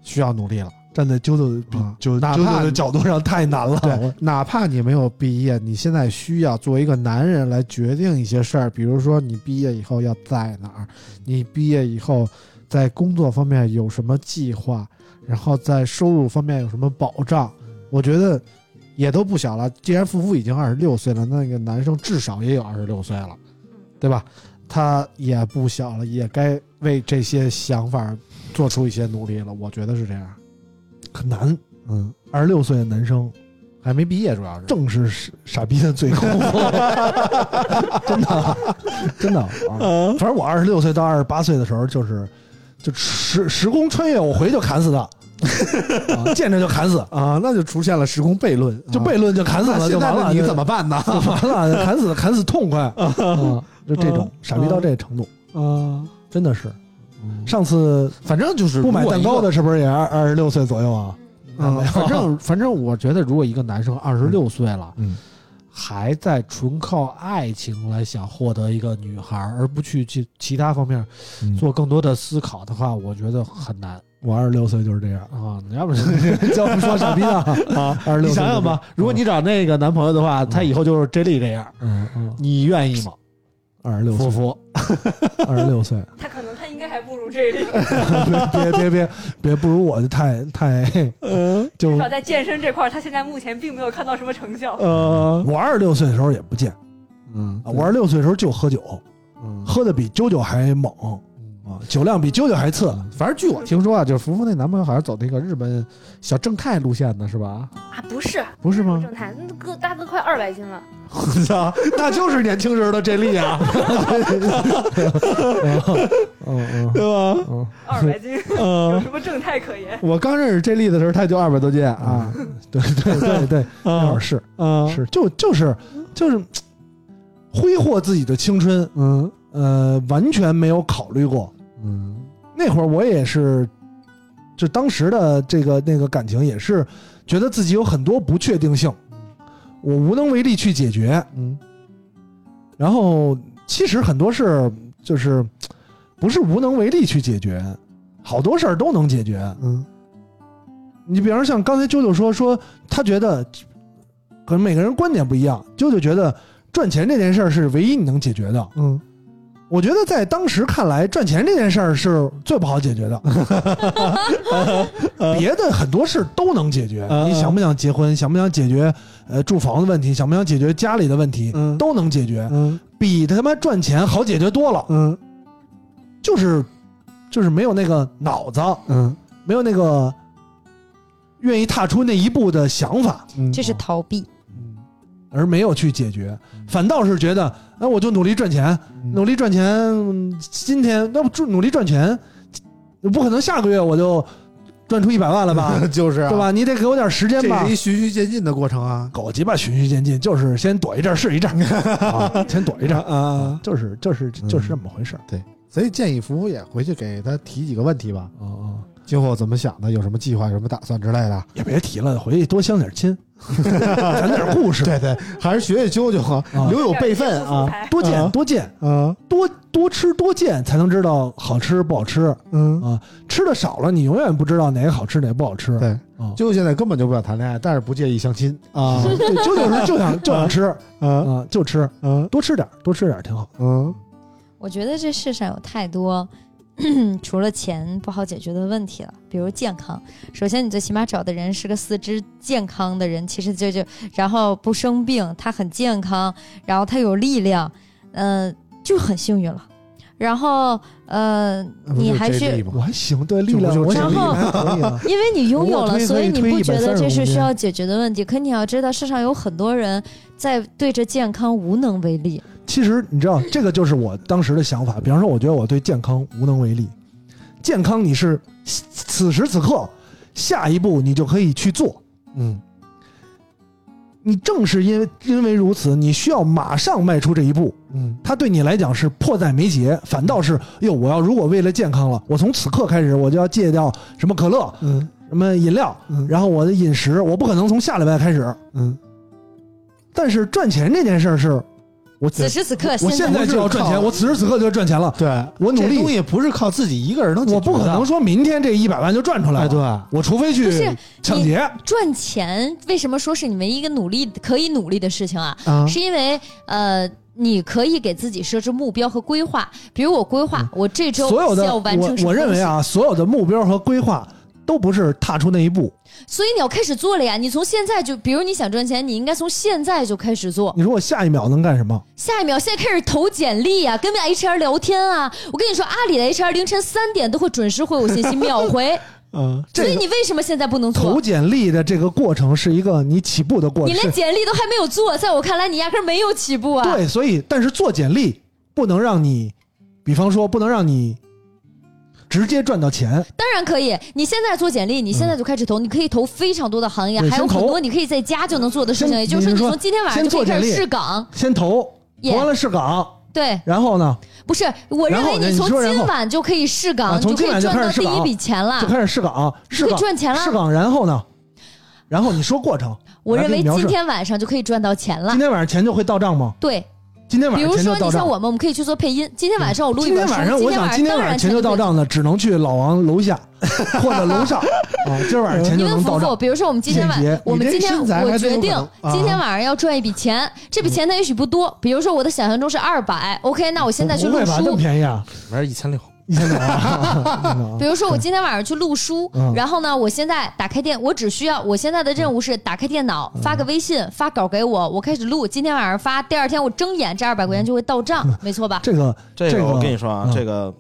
需要努力了。站在啾啾的啊就哪怕啾啾的角度上太难了。对，哪怕你没有毕业，你现在需要作为一个男人来决定一些事儿，比如说你毕业以后要在哪儿，你毕业以后在工作方面有什么计划，然后在收入方面有什么保障，我觉得也都不小了。既然夫妇已经二十六岁了，那个男生至少也有二十六岁了，对吧？他也不小了，也该为这些想法做出一些努力了。我觉得是这样。很难。嗯，二十六岁的男生还没毕业，主要是正是傻傻逼的最高峰，真的，真的 啊！反正我二十六岁到二十八岁的时候，就是就时时空穿越，我回就砍死他，啊见着就砍死，啊，那就出现了时空悖论，就悖论就砍死那了，就完了。你怎么办呢？完了？砍死砍死痛快啊！就这种傻逼到这程度，啊，真的是。上次反正就是不买蛋糕的，是不是也二二十六岁左右啊？嗯，反正反正我觉得，如果一个男生二十六岁了，嗯，还在纯靠爱情来想获得一个女孩，而不去去其他方面嗯。做更多的思考的话，我觉得很难。我二十六岁就是这样，啊，你要不是叫 不说傻逼啊 啊，二十六，你想想吧，如果你找那个男朋友的话，他以后就是 J 莉这样，嗯嗯，你愿意吗？二十六岁，夫妇，二十六岁，他可能他应该还不如这里，别别别别别，不如我就太太，嗯。就至少在健身这块，他现在目前并没有看到什么成效。呃，我二十六岁的时候也不健，嗯啊我二十六岁的时候就喝酒，嗯。喝的比啾啾还猛啊，酒量比舅舅还次。反正据我听说啊，就是福福那男朋友好像走那个日本小正太路线的是吧？啊，不是，不是吗？正太，那哥大哥快二百斤了，我操，那就是年轻时候的这力啊，嗯嗯对吧？嗯，二百斤，有嗯，什么正太可言？我刚认识这力的时候，他就二百多斤啊，对对对对，那会儿啊是啊，是，就就是就是 挥霍自己的青春，嗯呃，完全没有考虑过。嗯那会儿我也是，就当时的这个那个感情也是，觉得自己有很多不确定性，我无能为力去解决。嗯然后其实很多事就是不是无能为力去解决，好多事儿都能解决。嗯你比方说像刚才啾啾说说，他觉得可能每个人观点不一样，啾啾觉得赚钱这件事儿是唯一你能解决的。嗯我觉得在当时看来，赚钱这件事儿是最不好解决的，别的很多事都能解决。嗯你想不想结婚？想不想解决呃住房的问题？想不想解决家里的问题？嗯都能解决，嗯比他妈赚钱好解决多了。嗯就是就是没有那个脑子，嗯没有那个愿意踏出那一步的想法，嗯，这是逃避。而没有去解决，反倒是觉得，那我就努力赚钱，努力赚钱，嗯今天那不努力赚钱，不可能下个月我就赚出一百万了吧，就是啊对？吧？你得给我点时间吧这是一。循序渐进的过程啊狗鸡巴循序渐进，就是先躲一阵儿是一阵 先躲一阵儿，啊！就是就是就是这么回事儿。所以建议福福也回去给他提几个问题吧，啊、嗯、啊，今后怎么想的，有什么计划，有什么打算之类的。也别提了，回去多相点亲，讲点故事，对对，还是学学啾啾啊啊，留有备份啊。多见啊多见，啊多多吃多见，才能知道好吃不好吃嗯，啊。吃的少了，你永远不知道哪个好吃哪个不好吃。对，啊，啾啾现在根本就不想谈恋爱，但是不介意相亲啊 对，就有时候就想就想吃啊啊，就吃，嗯多吃点儿，多吃点儿挺好。嗯我觉得这世上有太多 除了钱不好解决的问题了，比如健康。首先，你最起码找的人是个四肢健康的人，其实就就然后不生病，他很健康，然后他有力量，嗯、就很幸运了。然后，呃，你还是我还行，对力量，这不就是这力还可以啊。因为你拥有了，所以你不觉得这是需要解决的问题。可你要知道，世上有很多人在对着健康无能为力。其实你知道，这个就是我当时的想法。比方说，我觉得我对健康无能为力。健康你是此时此刻，下一步你就可以去做。嗯你正是因为因为如此，你需要马上迈出这一步。嗯它对你来讲是迫在眉睫，反倒是哟，我要如果为了健康了，我从此刻开始我就要戒掉什么可乐、嗯什么饮料，嗯然后我的饮食，我不可能从下礼拜开始。嗯，但是赚钱这件事儿是，我此时此刻，我现在就要赚钱，我此时此刻就要赚钱了。对我努力这东西不是靠自己一个人能我，不可能说明天这一百万就赚出来哎，了。对，我除非去抢劫。赚钱为什么说是你们一个努力可以努力的事情啊？啊是因为呃，你可以给自己设置目标和规划，比如我规划、我这周所有的要完成什么我我认为啊，所有的目标和规划都不是踏出那一步。所以你要开始做了呀。你从现在就，比如你想赚钱，你应该从现在就开始做。你说我下一秒能干什么？下一秒，现在开始投简历啊，跟 HR 聊天啊。我跟你说，阿里的 HR 凌晨三点都会准时回我信息，秒回。嗯，所以你为什么现在不能投？简历的这个过程是一个你起步的过程。你连简历都还没有做，在我看来，你压根儿没有起步啊。对，所以但是做简历不能让你，比方说不能让你直接赚到钱。当然可以，你现在做简历，你现在就开始投，你可以投非常多的行业，还有很多你可以在家就能做的事情。也就是说，你从今天晚上就可以开始试岗。先投，耶投完了试岗，对，然后呢不是，我认为你从今晚就可以试啊岗，就可以从今晚就赚到第一开始试岗笔钱了就。开始试岗，试可以岗赚钱了试岗，然后呢，然后你说过程，我认为今天晚上就可以赚到钱了今。天晚上钱就会到账吗？对，今天晚比如说，上钱就到账。你像我们，我们可以去做配音。今天晚上我录一本书，今天晚上，我想今天晚上钱就到账的，只能去老王楼下 或者楼上 啊。今儿晚上钱就能到账。比如说我们今天晚，我们今天我决定今天晚上要赚一笔钱，这笔钱它也许不多，比如说我的想象中是二百，OK，那我现在去录不会吧？这么书。便宜啊？还是一千六。一千两啊？比如说我今天晚上去录书嗯，然后呢，我现在打开电，我只需要我现在的任务是打开电脑，发个微信，发稿给我，我开始录。今天晚上发，第二天我睁眼，这二百块钱就会到账，没错吧？这个这个我跟你说啊，嗯这个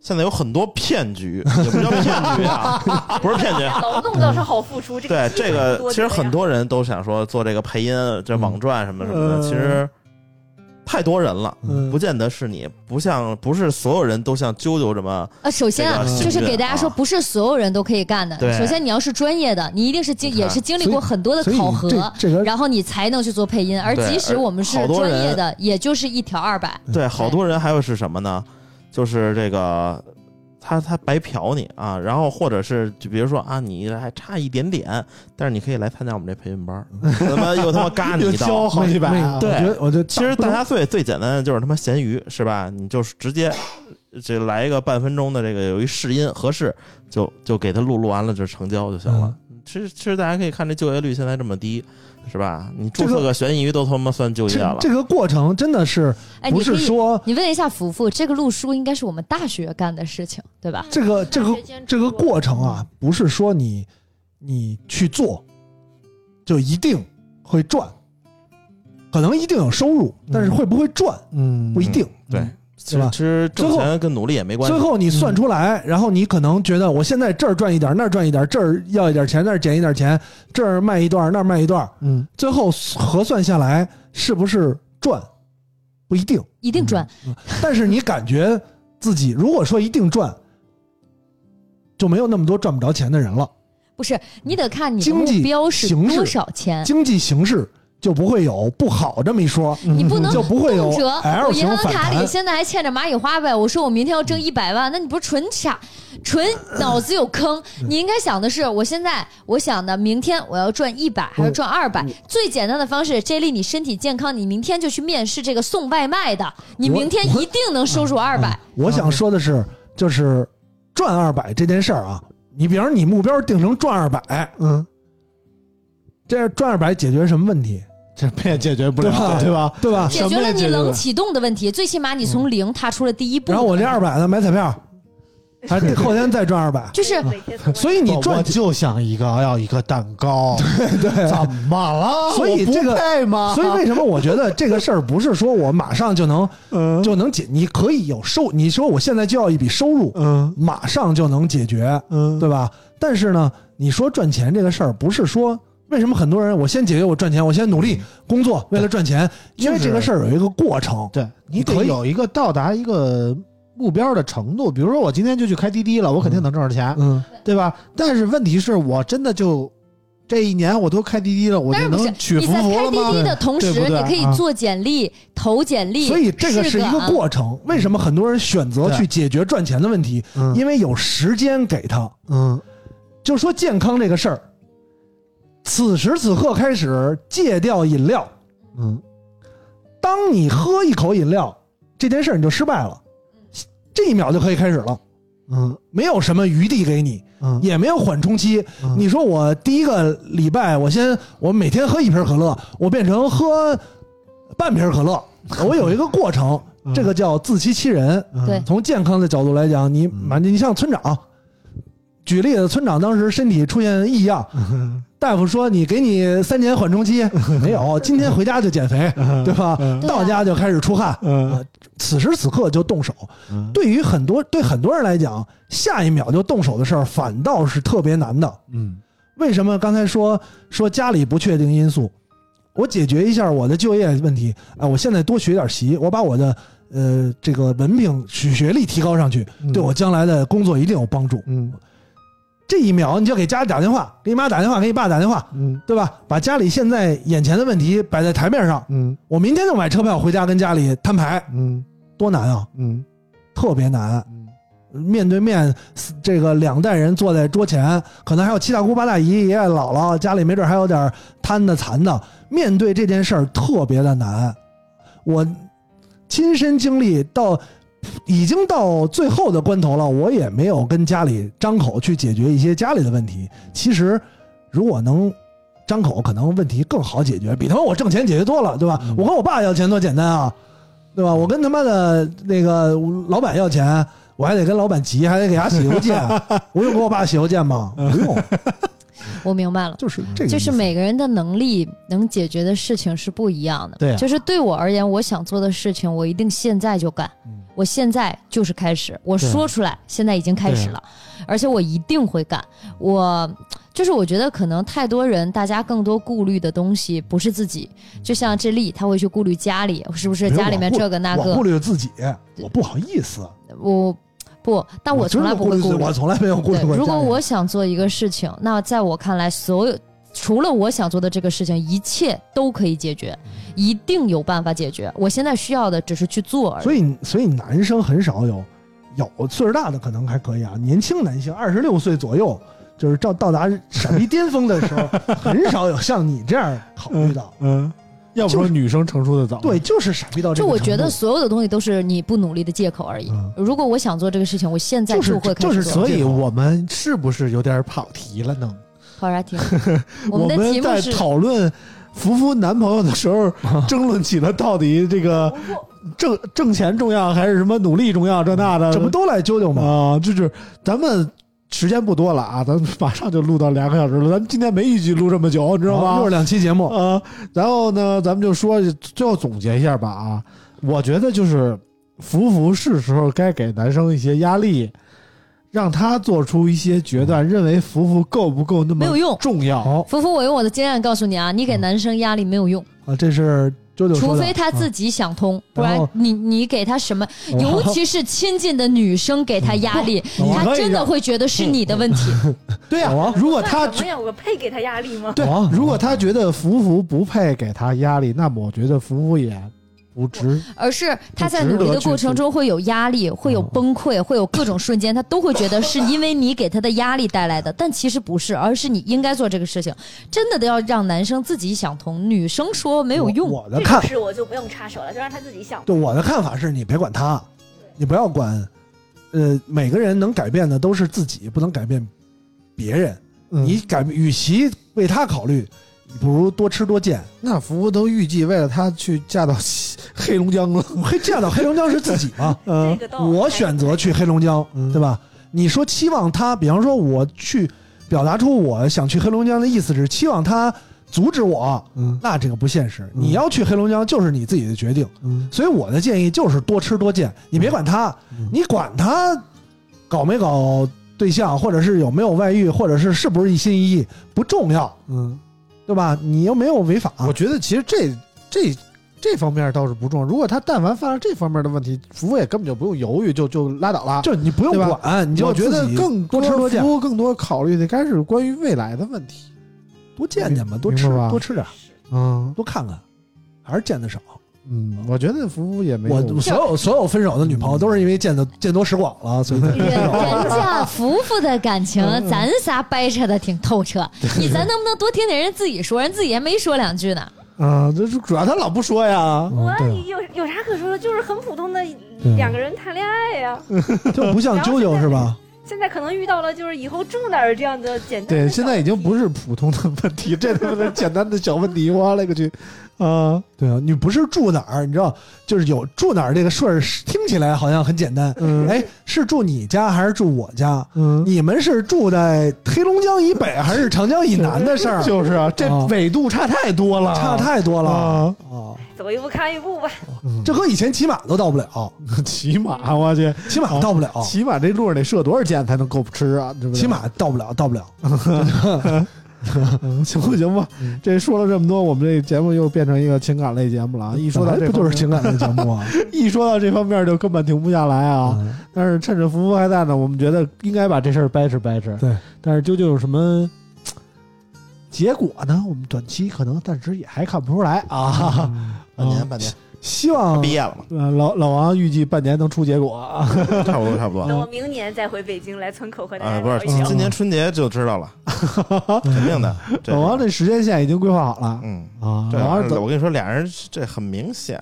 现在有很多骗局，也不叫骗局啊，不是骗局。劳动倒是好付出，这个对这个，其实很多多人都想说做这个配音，这网赚什么什么的，嗯其实太多人了，嗯不见得是你，不像不是所有人都像啾啾这么啊，首先啊就是给大家说，啊不是所有人都可以干的。首先你要是专业的，你一定是经也是经历过很多的考核，然后你才能去做配音。而即使我们是专业的，也就是一条二百。对，好多人还有是什么呢？就是这个。他他白嫖你啊，然后或者是就比如说啊，你还差一点点，但是你可以来参加我们这培训班儿，他妈又他妈嘎你一刀，交好几百啊，对我觉得我觉得其实大家最最简单的就是他妈咸鱼是吧？你就是直接这来一个半分钟的这个有一试音合适，就就给他录录完了就成交就行了。其实其实大家可以看这就业率现在这么低，是吧？你注册个悬疑都他妈算就业这了。这个过程真的是哎，不是说你问一下福福，这个录书应该是我们大学干的事情，对吧？这个这个这个过程啊，不是说你你去做就一定会赚，可能一定有收入，但是会不会赚嗯，不一定。对，其实吧其实挣钱跟努力也没关系。最后你算出来，然后你可能觉得我现在这儿赚一点，那儿赚一点，这儿要一点钱，那儿减一点钱，这儿卖一段，那儿卖一段，嗯，最后核算下来是不是赚，不一定。一定赚。但是你感觉自己如果说一定赚，就没有那么多赚不着钱的人了，不是，你得看你的目经济标是形势多少钱。经济形势就不会有不好这么一说。你不能就不会有动辄 L 我银行卡里现在还欠着蚂蚁花呗，我说我明天要挣一百万，那你不是纯傻，纯脑子有坑。你应该想的是，我现在我想的，明天我要赚一百还是赚二百？最简单的方式，J 莉，你身体健康，你明天就去面试这个送外卖的，你明天一定能收入二百。我想说的是，就是赚二百这件事儿啊，你比方你目标定成赚二百，嗯，这赚二百解决什么问题？这也解决不对吧了，对吧？对吧？解决了你冷启动的问题，最起码你从零踏出了第一步。然后我这二百呢，买彩票，还是后天再赚二百，就是所以你赚就想一个要一个蛋糕，对对，怎么了？所以这个？所以为什么我觉得这个事儿不是说我马上就能嗯就能解？你可以有收，你说我现在就要一笔收入，嗯马上就能解决，嗯，对吧？但是呢，你说赚钱这个事儿，不是说为什么很多人我先解决我赚钱，我先努力工作为了赚钱，因为这个事儿有一个过程。对你你可以得有一个到达一个目标的程度，比如说我今天就去开滴滴了，我肯定能挣着钱，嗯，对吧？但是问题是我真的就这一年我都开滴滴了，我就能娶你在开福福了吗？滴滴的同时，对对你可以啊做简历、投简历，所以这个是一个啊过程。为什么很多人选择去解决赚钱的问题？嗯因为有时间给他。嗯就说健康这个事儿，此时此刻开始戒掉饮料，嗯。当你喝一口饮料，这件事儿你就失败了，这一秒就可以开始了，嗯。没有什么余地给你，嗯，也没有缓冲期。嗯。你说我第一个礼拜，我先我每天喝一瓶可乐，我变成喝半瓶可乐，我有一个过程，嗯。这个叫自欺欺人。从健康的角度来讲，你满你像村长，举例子，村长当时身体出现异样，大夫说你给你三年缓冲期，没有，今天回家就减肥，对吧？到家就开始出汗，此时此刻就动手。嗯对于很多对很多人来讲，下一秒就动手的事儿，反倒是特别难的。嗯为什么刚才说说家里不确定因素？我解决一下我的就业问题啊！我现在多学点习，我把我的呃这个文凭学学历提高上去，嗯对我将来的工作一定有帮助。嗯这一秒你就给家里打电话，给你妈打电话，给你爸打电话，嗯对吧？把家里现在眼前的问题摆在台面上，嗯我明天就买车票回家跟家里摊牌，嗯多难啊！嗯特别难。嗯面对面，这个两代人坐在桌前，可能还有七大姑八大姨、爷爷姥姥，家里没准还有点瘫的残的。面对这件事儿特别的难。我亲身经历到已经到最后的关头了，我也没有跟家里张口去解决一些家里的问题。其实，如果能张口，可能问题更好解决，比他妈我挣钱解决多了，对吧？我跟我爸要钱多简单啊，对吧？我跟他妈的那个老板要钱，我还得跟老板急，还得给他写邮件，我用给我爸写邮件吗？不用，我明白了。就是这个，就是每个人的能力能解决的事情是不一样的。对啊就是对我而言，我想做的事情，我一定现在就干。嗯我现在就是开始，我说出来，现在已经开始了，而且我一定会干。我就是我觉得可能太多人，大家更多顾虑的东西不是自己，就像这丽，他会去顾虑家里是不是家里面这个那我顾，虑自己，我不好意思，我不，但我从来不会顾虑我。从来没有顾虑，过。如果我想做一个事情，那在我看来，所有除了我想做的这个事情，一切都可以解决，一定有办法解决。我现在需要的只是去做而已。所以所以男生很少有有岁数大的可能还可以啊，年轻男性二十六岁左右，就是到到达闪避巅峰的时候，很少有像你这样考虑到。嗯，要不说女生成熟的早。对，就是傻逼到这就我。觉得所有的东西都是你不努力的借口而已。嗯如果我想做这个事情，我现在就是会开就是始做。所以我们是不是有点跑题了呢？跑啥题？我 我们的题目是讨论福福男朋友的时候，争论起了到底这个挣挣钱重要还是什么努力重要这那的，这不都来揪揪吗？啊？就是咱们时间不多了啊，咱们马上就录到两个小时了，咱们今天没预计录这么久，你知道吗？又是两期节目，啊，然后呢，咱们就说最后总结一下吧啊，我觉得就是福福是时候该给男生一些压力，让他做出一些决断，认为福福够不够那么没有用。重要。福福，我用我的经验告诉你啊，你给男生压力没有用，啊，这是除。非他自啊己想通，不然你你给他什么，尤其是亲近的女生给他压力，他真的会觉得是你的问题。对呀、啊如果他那什么样？我配给他压力吗？对如果他觉得福福不配给他压力，那么我觉得福福也不值。而是他在努力的过程中会有压力，会有崩溃，会有各种瞬间，他都会觉得是因为你给他的压力带来的，但其实不是，而是你应该做这个事情。真的都要让男生自己想通，女生说没有用。我的看，是我就不用插手了，就让他自己想。对我的看法是你别管他，你不要管。呃，每个人能改变的都是自己，不能改变别人。嗯你改，与其为他考虑，你不如多吃多见。那福福都预计为了他去嫁到西黑龙江了。黑嫁到黑龙江是自己嘛？嗯我选择去黑龙江，嗯对吧？你说期望他，比方说我去表达出我想去黑龙江的意思是期望他阻止我，嗯那这个不现实。你要去黑龙江就是你自己的决定，嗯所以我的建议就是多吃多见，你别管他，嗯你管他搞没搞对象，或者是有没有外遇，或者是是不是一心一意，不重要，嗯，对吧？你又没有违法，我觉得其实这这这方面倒是不重要。如果他但凡犯了这方面的问题，福福也根本就不用犹豫，就就拉倒了。就你不用管，你就我觉得更多吃多见福，福更多考虑的该是关于未来的问题。多见见吧，多吃吧多吃点，嗯多看看，还是见的少。嗯，我觉得福福也没有我所有所有分手的女朋友都是因为见的见多识广了，所以才人人家夫妇的感情，咱仨掰扯的挺透彻。你咱能不能多听听人自己说？人自己还没说两句呢。啊，这是主要他老不说呀。我对有有啥可说的？就是很普通的两个人谈恋爱呀。就不像舅舅是吧？现在可能遇到了就是以后住哪儿这样的简单的对，现在已经不是普通的问题，这他妈的简单的小问题，我勒个去啊！对啊，你不是住哪儿，你知道，就是有住哪儿这个事儿，听起来好像很简单。嗯哎，是住你家还是住我家？嗯，你们是住在黑龙江以北还是长江以南的事儿？就是啊，这啊纬度差太多了，差太多了啊！啊！走一步看一步吧。这和以前骑马都到不了，骑马，我去，骑马到不了，骑马这路上得射多少箭才能够吃啊？骑马到不了，到不了。嗯 行不行吧？这说了这么多，我们这节目又变成一个情感类节目了啊！一说到这不这就是情感类节目啊？一说到这方面就根本停不下来啊！嗯但是趁着福福还在呢，我们觉得应该把这事儿掰扯掰扯。对，但是究竟有什么结果呢？我们短期可能暂时也还看不出来啊。半年半年希望毕业了嘛，呃，老老王预计半年能出结果啊。差不多差不多等我明年再回北京来村口和大啊，家不是。今年春节就知道了，肯定的。老王这时间线已经规划好了嗯，啊。这老王我跟你说，俩人这很明显，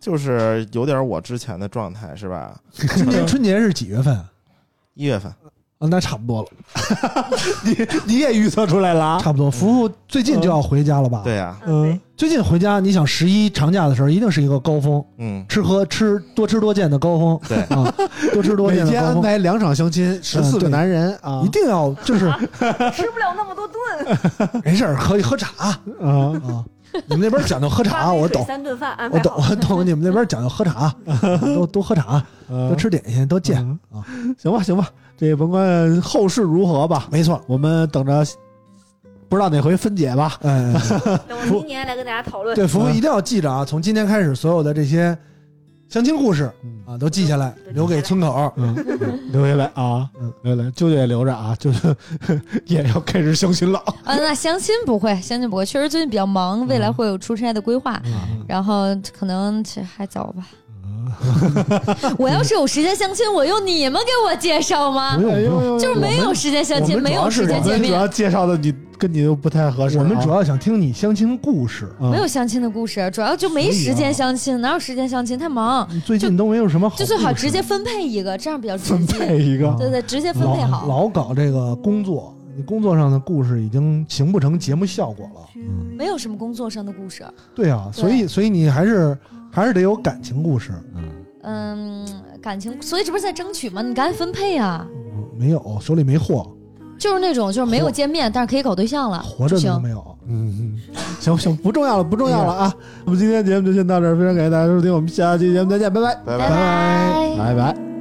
就是有点我之前的状态，是吧？今年春节是几月份啊？一月份，啊那差不多了，你你也预测出来了啊？差不多。福福最近就要回家了吧？对，呀，嗯，最近回家，你想十一长假的时候，一定是一个高峰，嗯，吃喝吃多吃多见的高峰对，啊，多吃多每天安见的高峰，排两场相亲，十四个男人啊一，定要 就是吃不了那么多顿，没事儿可以喝茶啊，啊。你们那边讲究喝茶，八杯我懂，三顿饭安我懂，好。我懂。你们那边讲究喝茶，多多喝茶，多多吃点心，多见嗯啊。行吧，行吧，这甭管后事如何吧，没错，我们等着，不知道哪回分解吧。嗯，等我明年来跟大家讨论。对，福福一定要记着啊！从今天开始，所有的这些相亲故事嗯啊，都记下来，留给村口。嗯，留下来啊，嗯留下来，舅舅也留着啊，舅 舅也要开始相亲了。啊，那相亲不会，相亲不会，确实最近比较忙，未来会有出差的规划，嗯然后可能这还早吧。我要是有时间相亲，我用你们给我介绍吗不？用，不用。就是没有时间相亲，没有时间见面，主要介绍的你跟你又不太合适啊。我们主要想听你相亲故事。啊没有相亲的故事，主要就没时间相亲，哪有时间相亲？太忙，最近都没有什么好就最好直接分配一个，这样比较直分接。配一个，对对，直接分配好。老搞这个工作，你工作上的故事已经形不成节目效果了。没有什么工作上的故事，对啊，对所以所以你还是还是得有感情故事。嗯，感情，所以这不是在争取吗？你赶紧分配啊！嗯没有，手里没货，就是那种就是没有见面，但是可以搞对象了，活着都没有。嗯嗯，行行，不重要了，不重要了啊！我们今天节目就先到这儿，非常感谢大家收听，我们下期节目再见，拜拜，拜拜拜。拜拜。好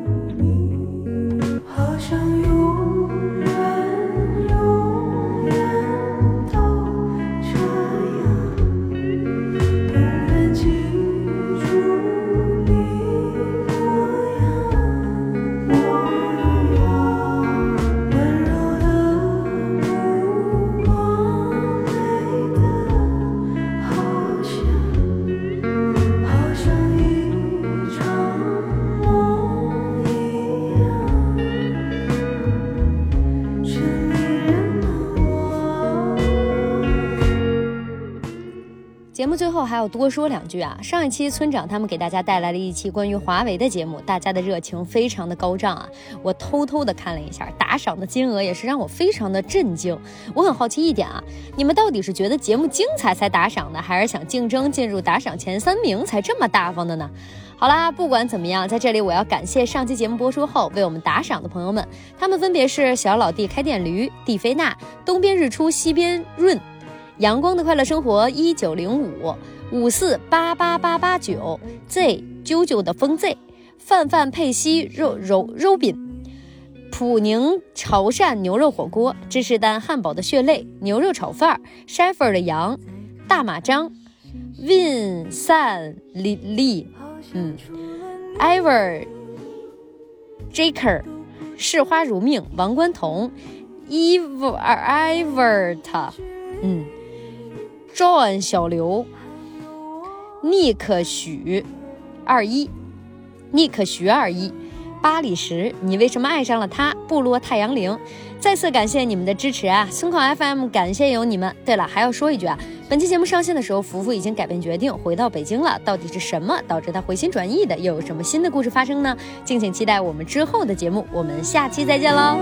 最后还要多说两句啊！上一期村长他们给大家带来了一期关于华为的节目，大家的热情非常的高涨啊！我偷偷的看了一下，打赏的金额也是让我非常的震惊。我很好奇一点啊，你们到底是觉得节目精彩才打赏呢，还是想竞争进入打赏前三名才这么大方的呢？好啦，不管怎么样，在这里我要感谢上期节目播出后为我们打赏的朋友们，他们分别是小老弟开店驴、蒂菲娜、东边日出西边润。阳光的快乐生活一九零五五四八八八八九 Z 啾啾的风 Z 范范佩西肉肉肉饼。普宁潮汕牛肉火锅芝士蛋汉堡的血泪牛肉炒饭 Sheffer 的羊大马张。Win 散李丽嗯。Ever Jaker 视花如命王冠彤，Eve，Evert，嗯。John 小刘，Nick 许二一，Nick 许二一，巴里什，你为什么爱上了他？部落太阳铃，再次感谢你们的支持啊！村口 FM 感谢有你们。对了，还要说一句啊，本期节目上线的时候，福福已经改变决定回到北京了。到底是什么导致他回心转意的？又有什么新的故事发生呢？敬请期待我们之后的节目，我们下期再见喽！